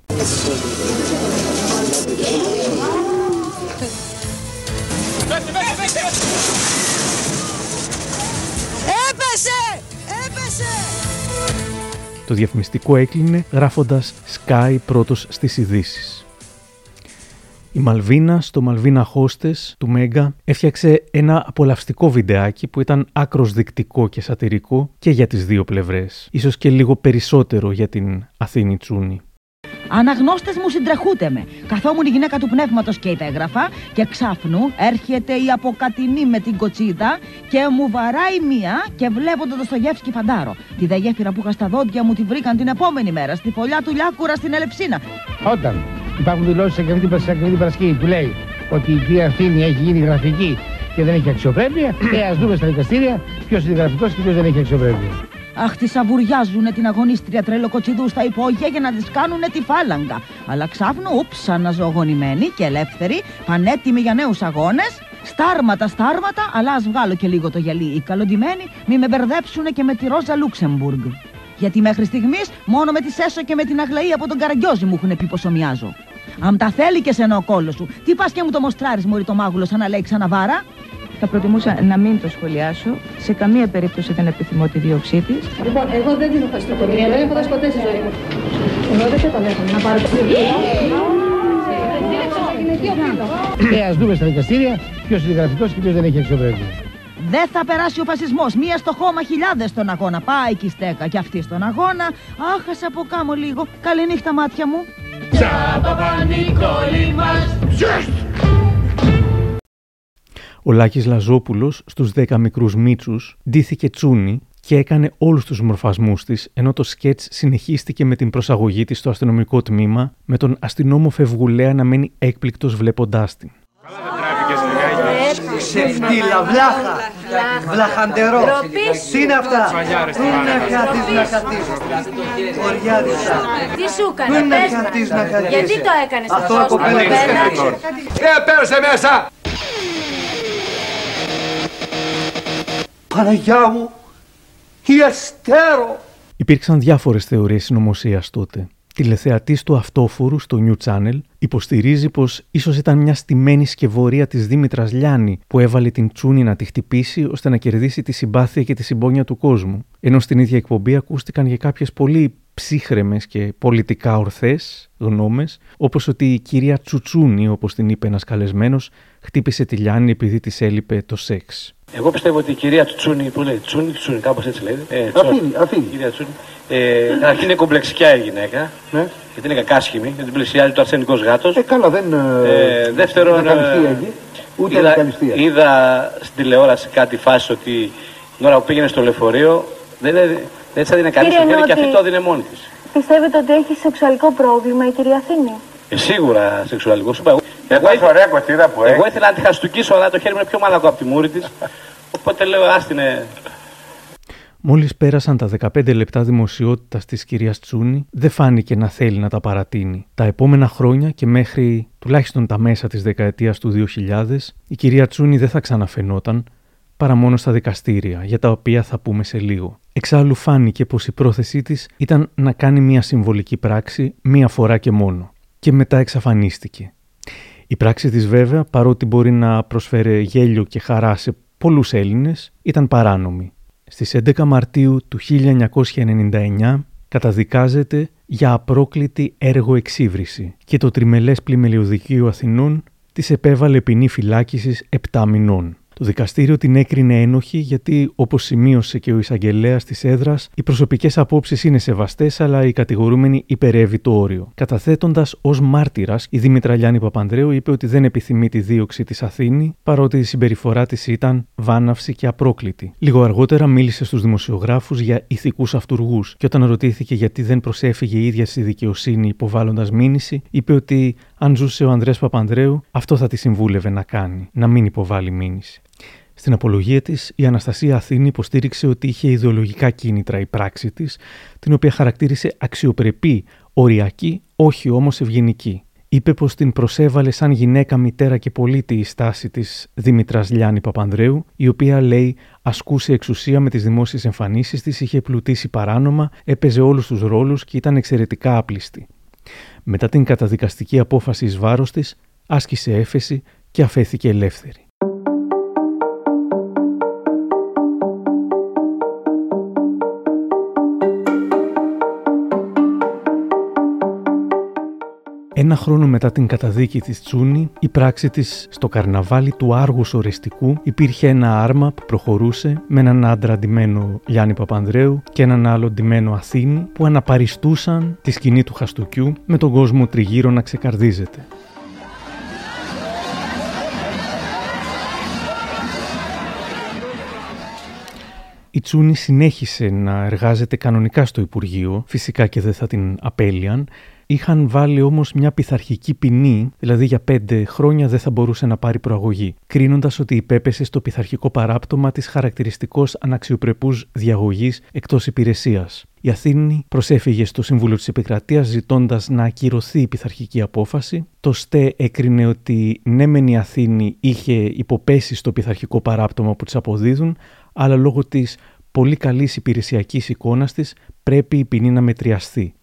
Το διαφημιστικό έκλεινε γράφοντας Sky πρώτος στις ειδήσεις. Η Μαλβίνα στο Μαλβίνα Hostess του Μέγκα έφτιαξε ένα απολαυστικό βιντεάκι που ήταν άκρος δεικτικό και σατυρικό και για τις δύο πλευρές. Ίσως και λίγο περισσότερο για την Αθήνη Τσούνη. Αναγνώστες μου συντρεχούτε με. Καθόμουν η γυναίκα του πνεύματος και υπέγραφα και ξάφνου έρχεται η αποκατηνή με την κοτσίδα και μου βαράει μία και βλέπω τον Δοστογεύσκη φαντάρο. Τη δε γέφυρα που είχα στα δόντια μου τη βρήκαν την επόμενη μέρα στη φωλιά του Λιάκουρα στην Ελευσίνα. Όταν υπάρχουν δηλώσεις σε ακριβή Παρασκευή που λέει ότι η κυρία Αθήνη έχει γίνει γραφική και δεν έχει αξιοπρέπεια, ε, ας δούμε στα δικαστήρια ποιος είναι γραφικός και ποιος δεν έχει αξιοπρέπεια. Αχ, τη σαβουριάζουνε την αγωνίστρια τρελοκοτσιδού στα υπόγεια για να τη κάνουνε τη φάλαγγα. Αλλά ξάφνου, ούψ, αναζωογονημένοι και ελεύθεροι, πανέτοιμοι για νέους αγώνες. Στάρματα, στάρματα, αλλά ας βγάλω και λίγο το γυαλί. Οι καλοντημένοι μη με μπερδέψουνε και με τη Ρόζα Λούξεμπουργκ. Γιατί μέχρι στιγμής μόνο με τη Σέσο και με την Αγλαή από τον Καραγκιόζη μου έχουν πει πόσο μοιάζω. Αν τα θέλει και σε ο κόλος σου, τι πας και μου το μοστράρεις, Μωρή το μάγουλο, σαν να λέει ξαναβάρα; Θα προτιμούσα να μην το σχολιάσω. Σε καμία περίπτωση δεν επιθυμώ τη δίωξή της. Λοιπόν, εγώ δεν δίνω χαστοκομεία, δεν έχω δώσει ποτέ στη ζωή μου. Εγώ δεν καταλαβαίνω να πάρω το Ε, ας δούμε στα δικαστήρια ποιος είναι γραφικός και ποιος δεν έχει αξιοπρέπεια. Δεν θα περάσει ο φασισμός. Μία στο χώμα, χιλιάδες στον αγώνα. Πάει και στέκα και αυτή στον αγώνα. Άχασα από κάμω λίγο. Καληνύχτα, μάτια μου. Ο Λάκης Λαζόπουλος στους 10 μικρούς μίτσους ντύθηκε τσούνι και έκανε όλους τους μορφασμούς της, ενώ το σκέτς συνεχίστηκε με την προσαγωγή της στο αστυνομικό τμήμα, με τον αστυνόμο Φευγουλέα να μένει έκπληκτος βλέποντάς την. Ξεφτύλα, βλάχα, βλαχαντερό. Τι είναι αυτά; Πού είναι χατής να χατήσεις. Οριάδισα. Τι σου έκανε, Πού είναι πες μας. χατής να χατήσεις. Γιατί το έκανες Αυτό αυτό, από πέρα κοπέλα; Ε, πέρασε μέσα. Παναγιά μου, η Αστέρο. Υπήρξαν διάφορες θεωρίες συνωμοσίας τότε. Τηλεθεατής του Αυτόφορου στο New Channel υποστηρίζει πως ίσως ήταν μια στημένη σκευωρία της Δήμητρας Λιάννη που έβαλε την Τσούνη να τη χτυπήσει ώστε να κερδίσει τη συμπάθεια και τη συμπόνια του κόσμου. Ενώ στην ίδια εκπομπή ακούστηκαν και κάποιες πολύ ψύχρεμες και πολιτικά ορθές γνώμες, όπως ότι η κυρία Τσουτσούνη, όπως την είπε ένας καλεσμένος, χτύπησε τη Λιάννη επειδή της έλειπε το σεξ. Εγώ πιστεύω ότι η κυρία Τσούνη, που λέει Τσούνη, Τσούνη, κάπως έτσι λέγεται. Ε, Αφήνει, αφήνει. Κυρία Τσούνη. Ε, καταρχήν είναι κομπλεξικιά η γυναίκα. Ναι. Γιατί είναι κακάσχημη, γιατί την πλησιάζει το αρσενικός γάτος. Ε, καλά, δεν. Ε, δεύτερον, δεν καλυστεί ε, εκεί. Ούτε είδα, ανακαλυστία. είδα στην τηλεόραση κάτι φάση ότι την ώρα που πήγαινε στο λεωφορείο δεν, δεν έτσι έδινε κανείς Κύριε το χέρι και αυτή Νότη. το έδινε μόνη της. Πιστεύετε ότι έχει σεξουαλικό πρόβλημα η κυρία Αθήνη; Ε, σίγουρα σεξουαλικό σου είπα. Εγώ, Εγώ ήθελα- ωραία κοστίδα που εγώ έχεις. ήθελα να τη χαστούκίσω, αλλά το χέρι μου είναι πιο μαλακό από τη μούρη της. Οπότε λέω, άστινε. Μόλις πέρασαν τα 15 λεπτά δημοσιότητας της κυρίας Τσούνη, δεν φάνηκε να θέλει να τα παρατείνει. Τα επόμενα χρόνια και μέχρι τουλάχιστον τα μέσα της δεκαετίας του 2000, η κυρία Τσούνη δεν θα ξαναφαινόταν, παρά μόνο στα δικαστήρια, για τα οποία θα πούμε σε λίγο. Εξάλλου φάνηκε πως η πρόθεσή της ήταν να κάνει μια συμβολική πράξη μία φορά και μόνο. Και μετά εξαφανίστηκε. Η πράξη της βέβαια, παρότι μπορεί να προσφέρει γέλιο και χαρά σε πολλούς Έλληνες, ήταν παράνομη. Στις 11 Μαρτίου του 1999 καταδικάζεται για απρόκλητη έργο εξύβριση και το τριμελές πλημελιωδικείο Αθηνών της επέβαλε ποινή φυλάκισης 7 μηνών. Το δικαστήριο την έκρινε ένοχη γιατί, όπως σημείωσε και ο εισαγγελέας της έδρας, οι προσωπικές απόψεις είναι σεβαστές, αλλά η κατηγορούμενη υπερεύει το όριο. Καταθέτοντας ως μάρτυρας, η Δήμητρα Λιάννη Παπανδρέου είπε ότι δεν επιθυμεί τη δίωξη της Αθήνη, παρότι η συμπεριφορά της ήταν βάναυση και απρόκλητη. Λίγο αργότερα μίλησε στους δημοσιογράφους για ηθικούς αυτούργους και όταν ρωτήθηκε γιατί δεν προσέφυγε η ίδια στη δικαιοσύνη υποβάλλοντας μήνυση, είπε ότι αν ζούσε ο Ανδρέας Παπανδρέου, αυτό θα τη συμβούλευε να κάνει, να μην υποβάλει μήνυση. Στην απολογία της, η Αναστασία Αθήνη υποστήριξε ότι είχε ιδεολογικά κίνητρα η πράξη της, την οποία χαρακτήρισε αξιοπρεπή, οριακή, όχι όμως ευγενική. Είπε πως την προσέβαλε σαν γυναίκα, μητέρα και πολίτη η στάση της Δήμητρας Λιάννη Παπανδρέου, η οποία λέει ασκούσε εξουσία με τις δημόσιες εμφανίσεις της, είχε πλουτίσει παράνομα, έπαιζε όλους τους ρόλους και ήταν εξαιρετικά άπλιστη. Μετά την καταδικαστική απόφαση εις βάρος της, άσκησε έφεση και αφέθηκε ελεύθερη. Ένα χρόνο μετά την καταδίκη της Τσούνη, η πράξη της στο καρναβάλι του Άργους Ορεστικού υπήρχε ένα άρμα που προχωρούσε με έναν άντρα ντυμένο Γιάννη Παπανδρέου και έναν άλλο ντυμένο Αθήνη που αναπαριστούσαν τη σκηνή του χαστούκιου με τον κόσμο τριγύρω να ξεκαρδίζεται. Η Τσούνη συνέχισε να εργάζεται κανονικά στο Υπουργείο, φυσικά και δεν θα την απέλυαν. Είχαν βάλει όμως μια πειθαρχική ποινή, δηλαδή για πέντε χρόνια δεν θα μπορούσε να πάρει προαγωγή, κρίνοντας ότι υπέπεσε στο πειθαρχικό παράπτωμα της χαρακτηριστικός αναξιοπρεπούς διαγωγής εκτός υπηρεσίας. Η Αθήνη προσέφυγε στο Συμβούλιο της Επικρατείας ζητώντας να ακυρωθεί η πειθαρχική απόφαση. Το ΣΤΕ έκρινε ότι ναι μεν η Αθήνη είχε υποπέσει στο πειθαρχικό παράπτωμα που της αποδίδουν, αλλά λόγω της πολύ καλής υπηρεσιακής εικόνας της πρέπει η ποινή να μετριαστεί.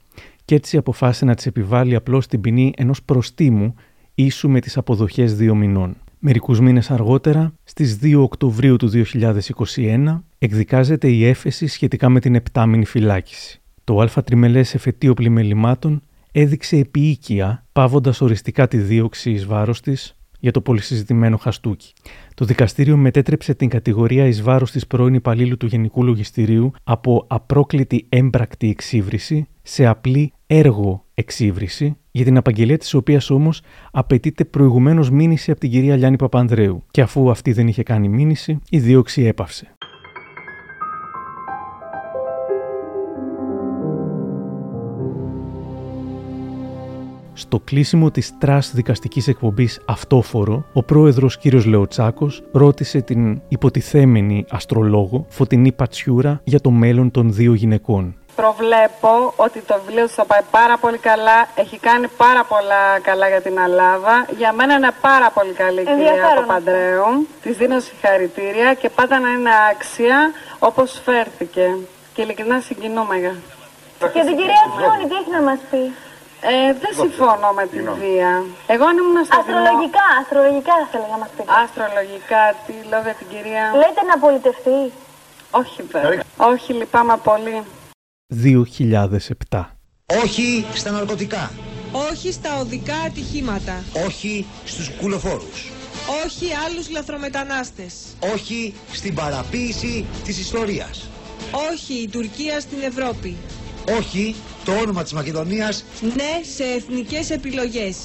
Και έτσι αποφάσισε να της επιβάλλει απλώς την ποινή ενός προστίμου ίσου με τις αποδοχές δύο μηνών. Μερικούς μήνες αργότερα, στις 2 Οκτωβρίου του 2021, εκδικάζεται η έφεση σχετικά με την επτάμινη φυλάκιση. Το Α τριμελές εφετείο πλημελημάτων έδειξε επίοικια, πάβοντας οριστικά τη δίωξη εις βάρος της για το πολυσυζητημένο χαστούκι. Το δικαστήριο μετέτρεψε την κατηγορία εις βάρος της πρώην υπαλλήλου του Γενικού Λογιστηρίου από απρόκλητη έμπρακτη εξύβριση σε απλή έργο εξύβριση, για την απαγγελία της οποίας όμως απαιτείται προηγουμένως μήνυση από την κυρία Λιάννη Παπανδρέου και αφού αυτή δεν είχε κάνει μήνυση, η δίωξη έπαυσε. Στο κλείσιμο της trash δικαστικής εκπομπής «Αυτόφορο», ο πρόεδρος κ. Λεοτσάκος ρώτησε την υποτιθέμενη αστρολόγο Φωτεινή Πατσιούρα για το μέλλον των δύο γυναικών. Προβλέπω ότι το βιβλίο σου θα πάει πάρα πολύ καλά. Έχει κάνει πάρα πολλά καλά για την Ελλάδα. Για μένα είναι πάρα πολύ καλή κυρία Ενδιαφέρον Παπαντρέου. Της δίνω συγχαρητήρια και πάντα να είναι άξια όπως φέρθηκε. Και ειλικρινά συγκινούμαι. Και την κυρία Τσιόνι τι έχει να μας πει; Ε, δεν συμφωνώ με τη βία. Εγώ αν ήμουν στο Αστρολογικά, αστρολογικά θα ήθελα να μας πείτε. Αστρολογικά, τι λέω για την κυρία. Λέτε να πολιτευτεί. Όχι βέβαια. Όχι, λυπάμαι πολύ. 2007. Όχι στα ναρκωτικά. Όχι στα οδικά ατυχήματα. Όχι στους κουλοφόρους. Όχι άλλους λαθρομετανάστες. Όχι στην παραποίηση της ιστορίας. Όχι η Τουρκία στην Ευρώπη. Όχι το όνομα της Μακεδονίας. Ναι σε εθνικές επιλογές.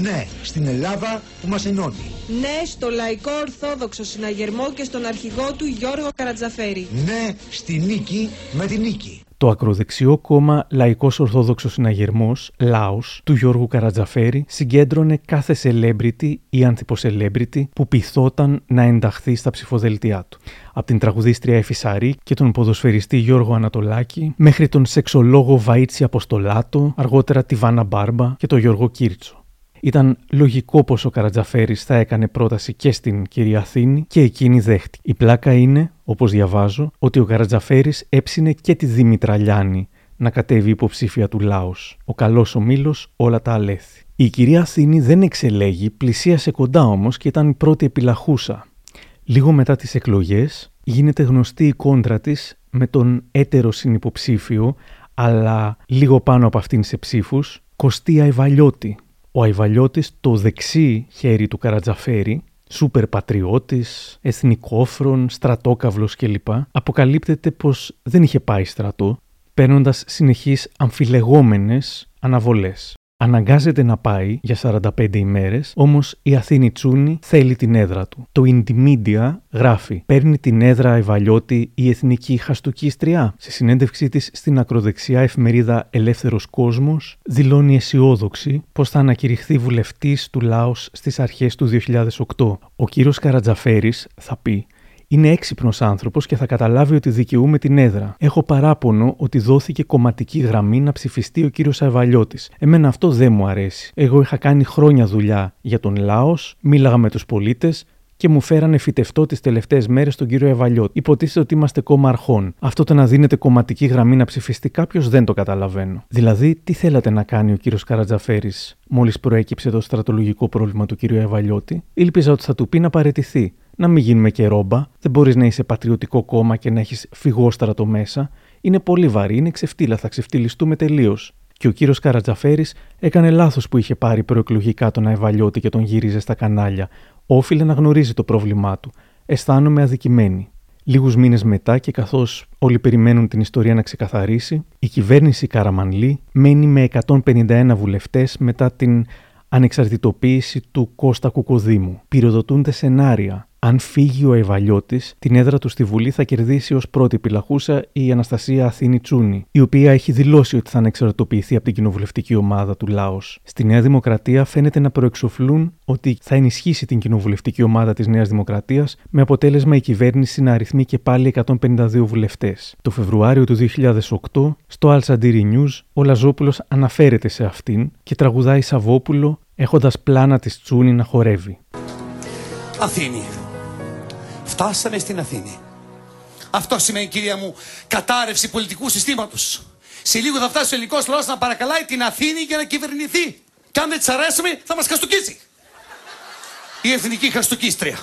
Ναι στην Ελλάδα που μας ενώνει. Ναι στο λαϊκό ορθόδοξο συναγερμό και στον αρχηγό του Γιώργο Καρατζαφέρη. Ναι στη νίκη με τη νίκη. Το ακροδεξιό κόμμα Λαϊκός Ορθόδοξος Συναγερμός, ΛΑΟΣ, του Γιώργου Καρατζαφέρη συγκέντρωνε κάθε celebrity ή ανθιποσελέμπριτη που πειθόταν να ενταχθεί στα ψηφοδέλτιά του. Από την τραγουδίστρια Εφησαρή και τον ποδοσφαιριστή Γιώργο Ανατολάκη μέχρι τον σεξολόγο Βαΐτσι Αποστολάτο, αργότερα τη Βάνα Μπάρμπα και τον Γιώργο Κίρτσο. Ήταν λογικό πως ο Καρατζαφέρης θα έκανε πρόταση και στην κυρία Αθήνη και εκείνη δέχτηκε. Η πλάκα είναι, όπως διαβάζω, ότι ο Καρατζαφέρη έψινε και τη Δήμητρα Λιάννη να κατέβει υποψήφια του λαό. Ο καλός ο μήλο όλα τα αλέθη. Η κυρία Αθήνη δεν εξελέγει, πλησίασε κοντά όμως και ήταν η πρώτη επιλαχούσα. Λίγο μετά τις εκλογές γίνεται γνωστή η κόντρα της με τον έτερο συνυποψήφιο, αλλά λίγο πάνω από αυτήν σε ψήφους, Κωστία Ευαλιώτη, ο Αϊβαλιώτης το δεξί χέρι του Καρατζαφέρη, σούπερ πατριώτης, εθνικόφρον, στρατόκαυλος κλπ. αποκαλύπτεται πως δεν είχε πάει στρατό, παίρνοντας συνεχείς αμφιλεγόμενες αναβολές. Αναγκάζεται να πάει για 45 ημέρες, όμως η Αθήνη Τσούνη θέλει την έδρα του. Το Indymedia γράφει: Παίρνει την έδρα Ευαλιώτη η εθνική χαστοκίστρια. Σε συνέντευξή της στην ακροδεξιά εφημερίδα Ελεύθερος Κόσμος, δηλώνει αισιόδοξη πως θα ανακηρυχθεί βουλευτής του Λάος στις αρχές του 2008. Ο κύριος Καρατζαφέρης θα πει: είναι έξυπνος άνθρωπος και θα καταλάβει ότι δικαιούμαι την έδρα. Έχω παράπονο ότι δόθηκε κομματική γραμμή να ψηφιστεί ο κύριος Αβαλιώτη. Εμένα αυτό δεν μου αρέσει. Εγώ είχα κάνει χρόνια δουλειά για τον λαό, μίλαγα με τους πολίτες, και μου φέρανε φυτευτό τις τελευταίες μέρες τον κύριο Ευαλιώτη. Υποτίθεται ότι είμαστε κόμμα αρχών. Αυτό το να δίνετε κομματική γραμμή να ψηφιστεί κάποιος δεν το καταλαβαίνω. Δηλαδή, τι θέλατε να κάνει ο κύριος Καρατζαφέρης μόλις προέκυψε το στρατολογικό πρόβλημα του κύριου Ευαλιώτη. Ήλπιζα ότι θα του πει να παρετηθεί να μην γίνουμε και ρόμπα. Δεν μπορείς να είσαι πατριωτικό κόμμα και να έχεις φυγόστρατο μέσα. Είναι πολύ βαρύ, είναι ξεφτύλα, θα ξεφτυλιστούμε τελείως. Και ο κύριος Καρατζαφέρης έκανε λάθος που είχε πάρει προεκλογικά τον Αεβαλιώτη και τον γύριζε στα κανάλια. Όφιλε να γνωρίζει το πρόβλημά του. Αισθάνομαι αδικημένη. Λίγους μήνες μετά και καθώς όλοι περιμένουν την ιστορία να ξεκαθαρίσει, η κυβέρνηση Καραμανλή μένει με 151 βουλευτές μετά την ανεξαρτητοποίηση του Κώστα Κουκοδήμου. Πυροδοτούνται σενάρια αν φύγει ο Ευαλιώτη, την έδρα του στη Βουλή θα κερδίσει ως πρώτη επιλαχούσα η Αναστασία Αθήνη Τσούνη, η οποία έχει δηλώσει ότι θα ανεξαρτητοποιηθεί από την κοινοβουλευτική ομάδα του Λάο. Στη Νέα Δημοκρατία φαίνεται να προεξοφλούν ότι θα ενισχύσει την κοινοβουλευτική ομάδα της Νέας Δημοκρατίας, με αποτέλεσμα η κυβέρνηση να αριθμεί και πάλι 152 βουλευτές. Το Φεβρουάριο του 2008, στο Al News, ο Λαζόπουλος αναφέρεται σε αυτήν και τραγουδάει Σαββόπουλο έχοντας πλάνα της Τσούνη να χορεύει. Αθήνη. Φτάσαμε στην Αθήνη. Αυτό σημαίνει, κυρία μου, κατάρρευση πολιτικού συστήματος. Σε λίγο θα φτάσει ο ελληνικός λαός να παρακαλάει την Αθήνη για να κυβερνηθεί. Και αν δεν της αρέσουμε, θα μας χαστοκίσει. Η εθνική χαστοκίστρια.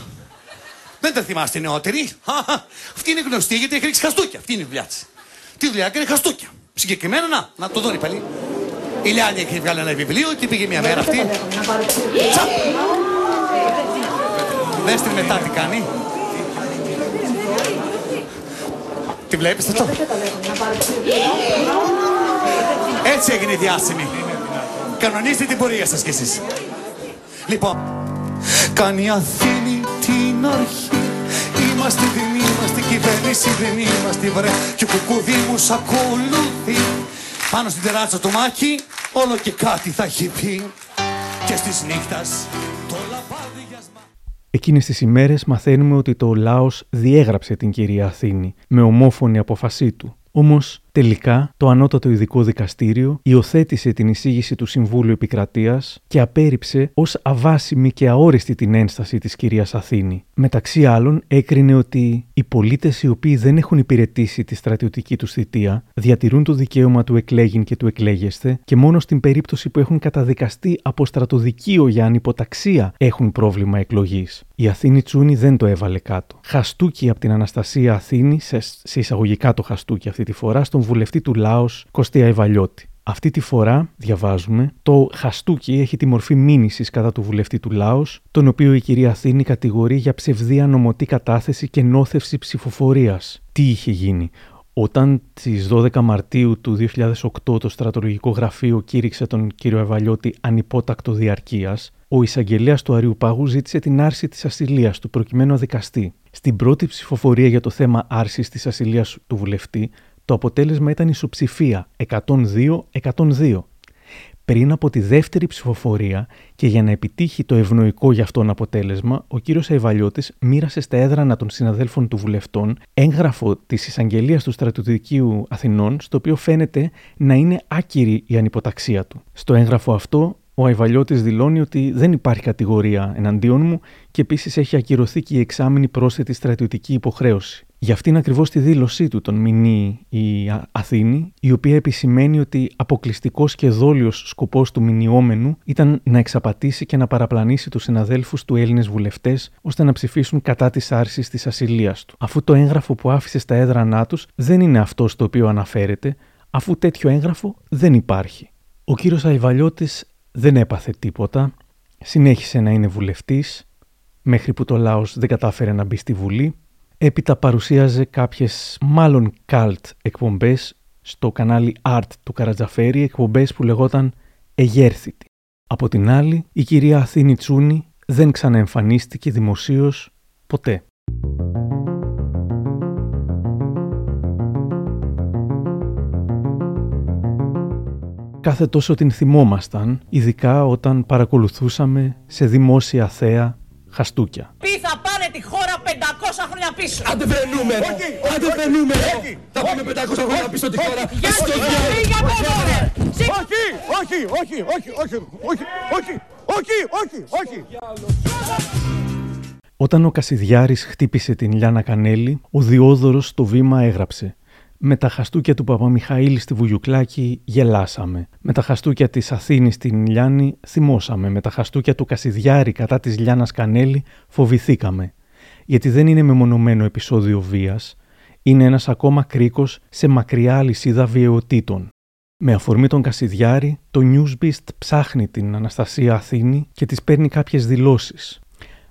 Δεν τα θυμάστε οι νεότεροι; Αυτή είναι γνωστή γιατί έχει ρίξει χαστούκια. Αυτή είναι η δουλειά της. Τι δουλειά έκανε χαστούκια. Συγκεκριμένα να, να το δω πάλι. Η Λιάννη έχει βγάλει ένα βιβλίο και πήγε μια μέρα αυτή. Δες την μετά τι κάνει. Τη βλέπεις αυτό. Έτσι έγινε η διάσημη. Κανονίστε την πορεία σας κι εσείς. Λοιπόν, κάνει η Αθήνη την αρχή. Είμαστε δεν είμαστε κυβέρνηση, δεν είμαστε βρε. Και ο κουκουδί μου σ' ακολουθεί. Πάνω στην τεράτσα του Μάκη, όλο και κάτι θα έχει πει. Και στις νύχτας το λαπάδι για Εκείνες τις ημέρες μαθαίνουμε ότι το Λάος διέγραψε την κυρία Αθήνη με ομόφωνη αποφασή του. Όμως Τελικά, το Ανώτατο Ειδικό Δικαστήριο υιοθέτησε την εισήγηση του Συμβούλου Επικρατείας και απέρριψε ως αβάσιμη και αόριστη την ένσταση της κυρίας Αθήνη. Μεταξύ άλλων, έκρινε ότι οι πολίτες οι οποίοι δεν έχουν υπηρετήσει τη στρατιωτική τους θητεία διατηρούν το δικαίωμα του εκλέγην και του εκλέγεστε και μόνο στην περίπτωση που έχουν καταδικαστεί από στρατοδικείο για ανυποταξία έχουν πρόβλημα εκλογής. Η Αθήνη Τσούνη δεν το έβαλε κάτω. Χαστούκι από την Αναστασία Αθήνη, σε, εισαγωγικά το χαστούκι αυτή τη φορά, στον βουλευτή του Λάος Κωστία Ιβαλιώτη. Αυτή τη φορά, διαβάζουμε, το χαστούκι έχει τη μορφή μήνυσης κατά του βουλευτή του Λάος, τον οποίο η κυρία Αθήνη κατηγορεί για ψευδή ανομωτή κατάθεση και νόθευση ψηφοφορίας. Τι είχε γίνει; Όταν στις 12 Μαρτίου του 2008 το στρατολογικό γραφείο κήρυξε τον κύριο Ευαλιώτη ανυπότακτο διαρκείας, ο εισαγγελέας του Αριουπάγου ζήτησε την άρση της ασυλίας του προκειμένου αδικαστή. Στην πρώτη ψηφοφορία για το θέμα άρσης της ασυλίας του βουλευτή, το αποτέλεσμα ήταν ισοψηφία 102-102. Πριν από τη δεύτερη ψηφοφορία και για να επιτύχει το ευνοϊκό για αυτόν αποτέλεσμα, ο κύριος Αϊβαλιώτης μοίρασε στα έδρανα των συναδέλφων του βουλευτών έγγραφο της εισαγγελίας του στρατιωτικού Αθηνών, στο οποίο φαίνεται να είναι άκυρη η ανυποταξία του. Στο έγγραφο αυτό, ο Αϊβαλιώτης δηλώνει ότι δεν υπάρχει κατηγορία εναντίον μου και επίσης έχει ακυρωθεί και η εξάμεινη πρόσθετη στρατιωτική υποχρέωση. Για αυτήν ακριβώς τη δήλωσή του τον μηνύει η Αθήνη, η οποία επισημαίνει ότι αποκλειστικός και δόλιος σκοπός του μηνυόμενου ήταν να εξαπατήσει και να παραπλανήσει τους συναδέλφους του Έλληνες βουλευτές ώστε να ψηφίσουν κατά της άρσης της ασυλίας του. Αφού το έγγραφο που άφησε στα έδρανά τους δεν είναι αυτό στο οποίο αναφέρεται, αφού τέτοιο έγγραφο δεν υπάρχει. Ο κύριος Αϊβαλιώτης δεν έπαθε τίποτα, συνέχισε να είναι βουλευτής, μέχρι που το λαός δεν κατάφερε να μπει στη Βουλή. Έπειτα παρουσίαζε κάποιες μάλλον καλτ εκπομπές στο κανάλι Art του Καρατζαφέρη, εκπομπές που λεγόταν «Εγέρθητη». Από την άλλη, η κυρία Αθήνη Τσούνη δεν ξαναεμφανίστηκε δημοσίως ποτέ. κάθε τόσο την θυμόμασταν, ειδικά όταν παρακολουθούσαμε σε δημόσια θέα χαστούκια. Ποι θα πάνε τη χώρα 500 χρόνια πίσω. Άντε βρενούμε, άντε βρενούμε. Θα πάμε 500 χρόνια πίσω τη χώρα. Για όχι, όχι, όχι, όχι, όχι, όχι, όχι, όχι, όχι, όχι. Όταν ο Κασιδιάρης χτύπησε την Λιάνα Κανέλη, ο Διόδωρος στο βήμα έγραψε με τα χαστούκια του Παπαμιχαήλ στη Βουγιουκλάκη γελάσαμε. Με τα χαστούκια της Αθήνης στην Λιάννη θυμώσαμε. Με τα χαστούκια του Κασιδιάρη κατά της Λιάννας Κανέλη φοβηθήκαμε. Γιατί δεν είναι μεμονωμένο επεισόδιο βίας. Είναι ένας ακόμα κρίκος σε μακριά λυσίδα βιαιοτήτων. Με αφορμή τον Κασιδιάρη, το Newsbeast ψάχνει την Αναστασία Αθήνη και της παίρνει κάποιες δηλώσεις.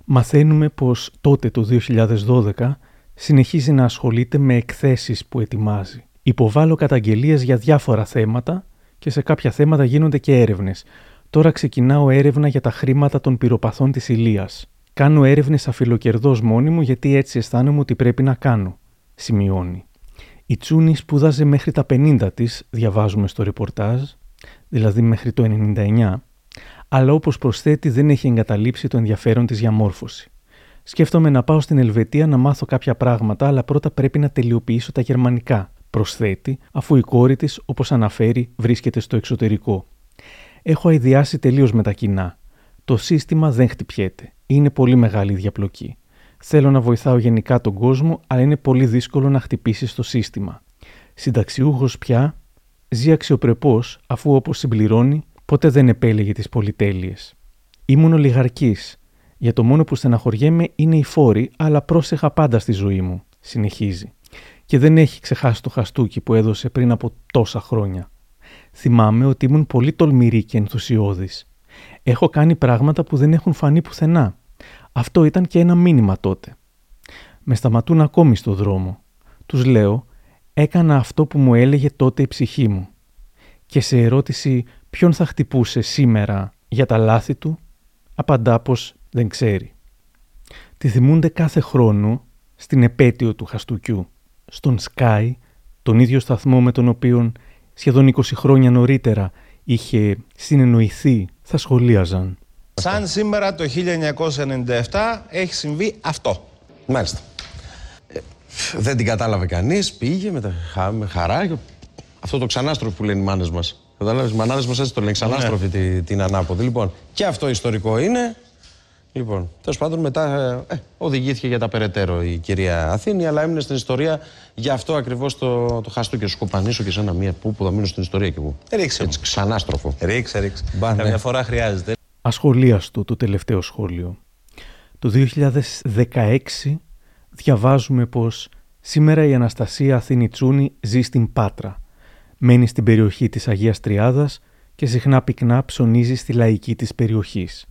Μαθαίνουμε πως τότε το 2012 συνεχίζει να ασχολείται με εκθέσεις που ετοιμάζει. Υποβάλλω καταγγελίες για διάφορα θέματα και σε κάποια θέματα γίνονται και έρευνες. Τώρα ξεκινάω έρευνα για τα χρήματα των πυροπαθών της Ηλίας. Κάνω έρευνες αφιλοκερδός μόνη μου γιατί έτσι αισθάνομαι ότι πρέπει να κάνω, σημειώνει. Η Τσούνη σπούδαζε μέχρι τα 50 της, διαβάζουμε στο ρεπορτάζ, δηλαδή μέχρι το 99, αλλά όπως προσθέτει δεν έχει εγκαταλείψει το ενδιαφέρον της για μόρφωση. Σκέφτομαι να πάω στην Ελβετία να μάθω κάποια πράγματα, αλλά πρώτα πρέπει να τελειοποιήσω τα γερμανικά, προσθέτει, αφού η κόρη της, όπως αναφέρει, βρίσκεται στο εξωτερικό. Έχω αειδιάσει τελείως με τα κοινά. Το σύστημα δεν χτυπιέται. Είναι πολύ μεγάλη η διαπλοκή. Θέλω να βοηθάω γενικά τον κόσμο, αλλά είναι πολύ δύσκολο να χτυπήσει το σύστημα. Συνταξιούχος πια, ζει αξιοπρεπώς, αφού όπως συμπληρώνει, ποτέ δεν επέλεγε τις πολυτέλειες. Ήμουν ολιγαρκή, για το μόνο που στεναχωριέμαι είναι οι φόροι, αλλά πρόσεχα πάντα στη ζωή μου, συνεχίζει. Και δεν έχει ξεχάσει το χαστούκι που έδωσε πριν από τόσα χρόνια. Θυμάμαι ότι ήμουν πολύ τολμηρή και ενθουσιώδης. Έχω κάνει πράγματα που δεν έχουν φανεί πουθενά. Αυτό ήταν και ένα μήνυμα τότε. Με σταματούν ακόμη στο δρόμο. Τους λέω, έκανα αυτό που μου έλεγε τότε η ψυχή μου. Και σε ερώτηση ποιον θα χτυπούσε σήμερα για τα λάθη του, απαντά πως δεν ξέρει. Τη θυμούνται κάθε χρόνο στην επέτειο του Χαστούκιου, στον Sky, τον ίδιο σταθμό με τον οποίο σχεδόν 20 χρόνια νωρίτερα είχε συνεννοηθεί, θα σχολίαζαν. Σαν σήμερα το 1997 έχει συμβεί αυτό. Μάλιστα. Ε, δεν την κατάλαβε κανείς, πήγε με, τα, με χαρά. Αυτό το ξανάστροφο που λένε οι μάνες μας. Κατάλαβες, οι μανάδες μας έτσι το λένε, ξανάστροφη ναι. την ανάποδη. Λοιπόν, και αυτό ιστορικό είναι, Λοιπόν, τέλος πάντων, μετά ε, ε, οδηγήθηκε για τα περαιτέρω η κυρία Αθήνη, αλλά έμεινε στην ιστορία γι' αυτό ακριβώς το, το χαστού και σου σκοπανίσω και σε ένα μία που, που θα μείνω στην ιστορία και εγώ. Ρίξε. Έτσι, ξανάστροφο. Ρίξε, ρίξε. Καμιά ναι. φορά χρειάζεται. Ασχολίαστο το τελευταίο σχόλιο. Το 2016 διαβάζουμε πως σήμερα η Αναστασία Αθήνη Τσούνη ζει στην Πάτρα. μένει στην περιοχή της Αγίας Τριάδας και συχνά πυκνά ψωνίζει στη λαϊκή της περιοχής.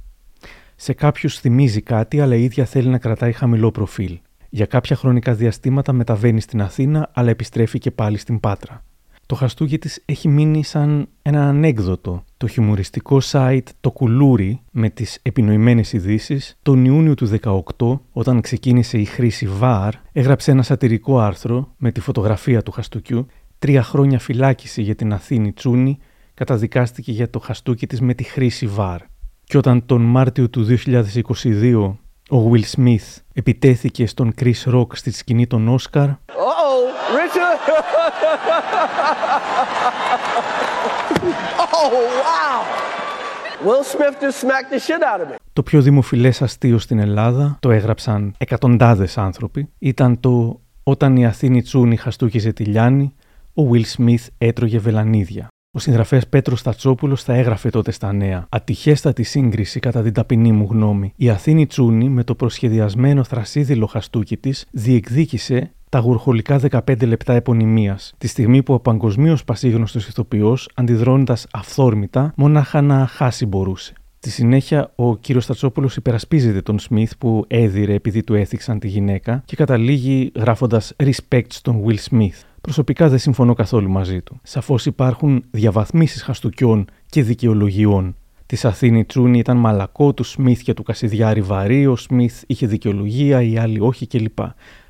Σε κάποιους θυμίζει κάτι, αλλά η ίδια θέλει να κρατάει χαμηλό προφίλ. Για κάποια χρονικά διαστήματα μεταβαίνει στην Αθήνα, αλλά επιστρέφει και πάλι στην Πάτρα. Το χαστούγι της έχει μείνει σαν ένα ανέκδοτο. Το χιουμοριστικό site «Το Κουλούρι» με τις επινοημένες ειδήσεις, τον Ιούνιο του 18, όταν ξεκίνησε η χρήση VAR, έγραψε ένα σατυρικό άρθρο με τη φωτογραφία του χαστούκιου «Τρία χρόνια φυλάκιση για την Αθήνη Τσούνη» καταδικάστηκε για το χαστούκι της με τη χρήση VAR. Και όταν τον Μάρτιο του 2022 ο Will Smith επιτέθηκε στον Chris Rock στη σκηνή των Όσκαρ. Το πιο δημοφιλές αστείο στην Ελλάδα, το έγραψαν εκατοντάδες άνθρωποι, ήταν το «Όταν η Αθήνη Τσούνη χαστούκιζε τη Λιάννη, ο Will Smith έτρωγε βελανίδια». Ο συγγραφέας Πέτρος Στατσόπουλος θα έγραφε τότε στα νέα. Ατυχέστατη σύγκριση, κατά την ταπεινή μου γνώμη. Η Αθήνη Τσούνη, με το προσχεδιασμένο θρασίδηλο χαστούκι της, διεκδίκησε τα γουρχολικά 15 λεπτά επωνυμίας, τη στιγμή που ο παγκοσμίως πασίγνωστος ηθοποιός, αντιδρώνοντας αυθόρμητα, μονάχα να χάσει μπορούσε. Στη συνέχεια, ο κύριος Στατσόπουλος υπερασπίζεται τον Σμιθ που έδιρε επειδή του έθιξαν τη γυναίκα και καταλήγει γράφοντας respect στον Will Smith. Προσωπικά δεν συμφωνώ καθόλου μαζί του. Σαφώς υπάρχουν διαβαθμίσεις χαστούκιών και δικαιολογιών. Της Αθήνη Τσούνη ήταν μαλακό, του Σμιθ και του Κασιδιάρη βαρύ, ο Σμιθ είχε δικαιολογία, οι άλλοι όχι κλπ.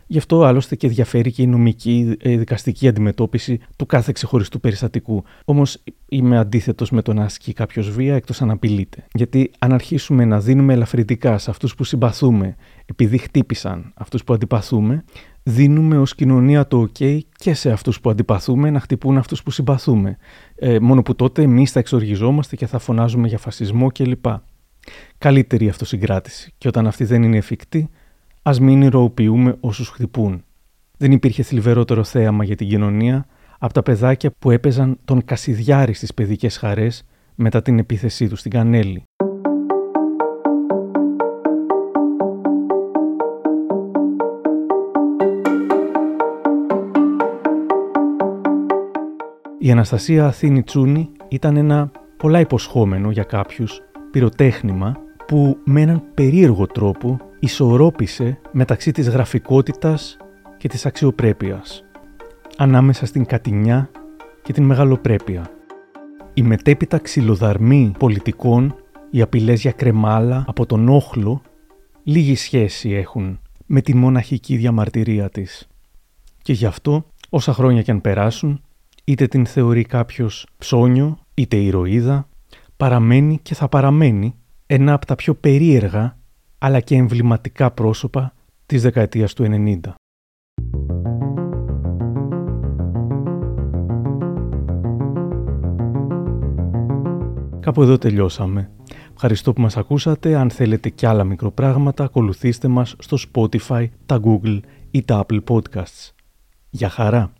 Γι' αυτό άλλωστε και διαφέρει και η νομική ε, δικαστική αντιμετώπιση του κάθε ξεχωριστού περιστατικού. Όμως είμαι αντίθετος με το να ασκεί κάποιος βία εκτός αν απειλείται. Γιατί αν αρχίσουμε να δίνουμε ελαφρυντικά σε αυτούς που συμπαθούμε, επειδή χτύπησαν αυτούς που αντιπαθούμε, δίνουμε ως κοινωνία το ok και σε αυτούς που αντιπαθούμε να χτυπούν αυτούς που συμπαθούμε. Ε, μόνο που τότε εμείς θα εξοργιζόμαστε και θα φωνάζουμε για φασισμό κλπ. Καλύτερη αυτοσυγκράτηση. Και όταν αυτή δεν είναι εφικτή, ας μην ηρωοποιούμε όσους χτυπούν. Δεν υπήρχε θλιβερότερο θέαμα για την κοινωνία από τα παιδάκια που έπαιζαν τον Κασιδιάρη στις παιδικές χαρές μετά την επίθεσή τους στην Κανέλη. Η Αναστασία Αθήνη Τσούνη ήταν ένα πολλά υποσχόμενο για κάποιους πυροτέχνημα που με έναν περίεργο τρόπο ισορρόπησε μεταξύ της γραφικότητας και της αξιοπρέπειας, ανάμεσα στην κατηνιά και την μεγαλοπρέπεια. Η μετέπειτα ξυλοδαρμή πολιτικών, οι απειλές για κρεμάλα από τον όχλο, λίγη σχέση έχουν με τη μοναχική διαμαρτυρία της. Και γι' αυτό, όσα χρόνια κι αν περάσουν, είτε την θεωρεί κάποιος ψώνιο, είτε ηρωίδα, παραμένει και θα παραμένει ένα από τα πιο περίεργα αλλά και εμβληματικά πρόσωπα της δεκαετίας του 90. Κάπου εδώ τελειώσαμε. Ευχαριστώ που μας ακούσατε. Αν θέλετε κι άλλα μικροπράγματα, ακολουθήστε μας στο Spotify, τα Google ή τα Apple Podcasts. Για χαρά!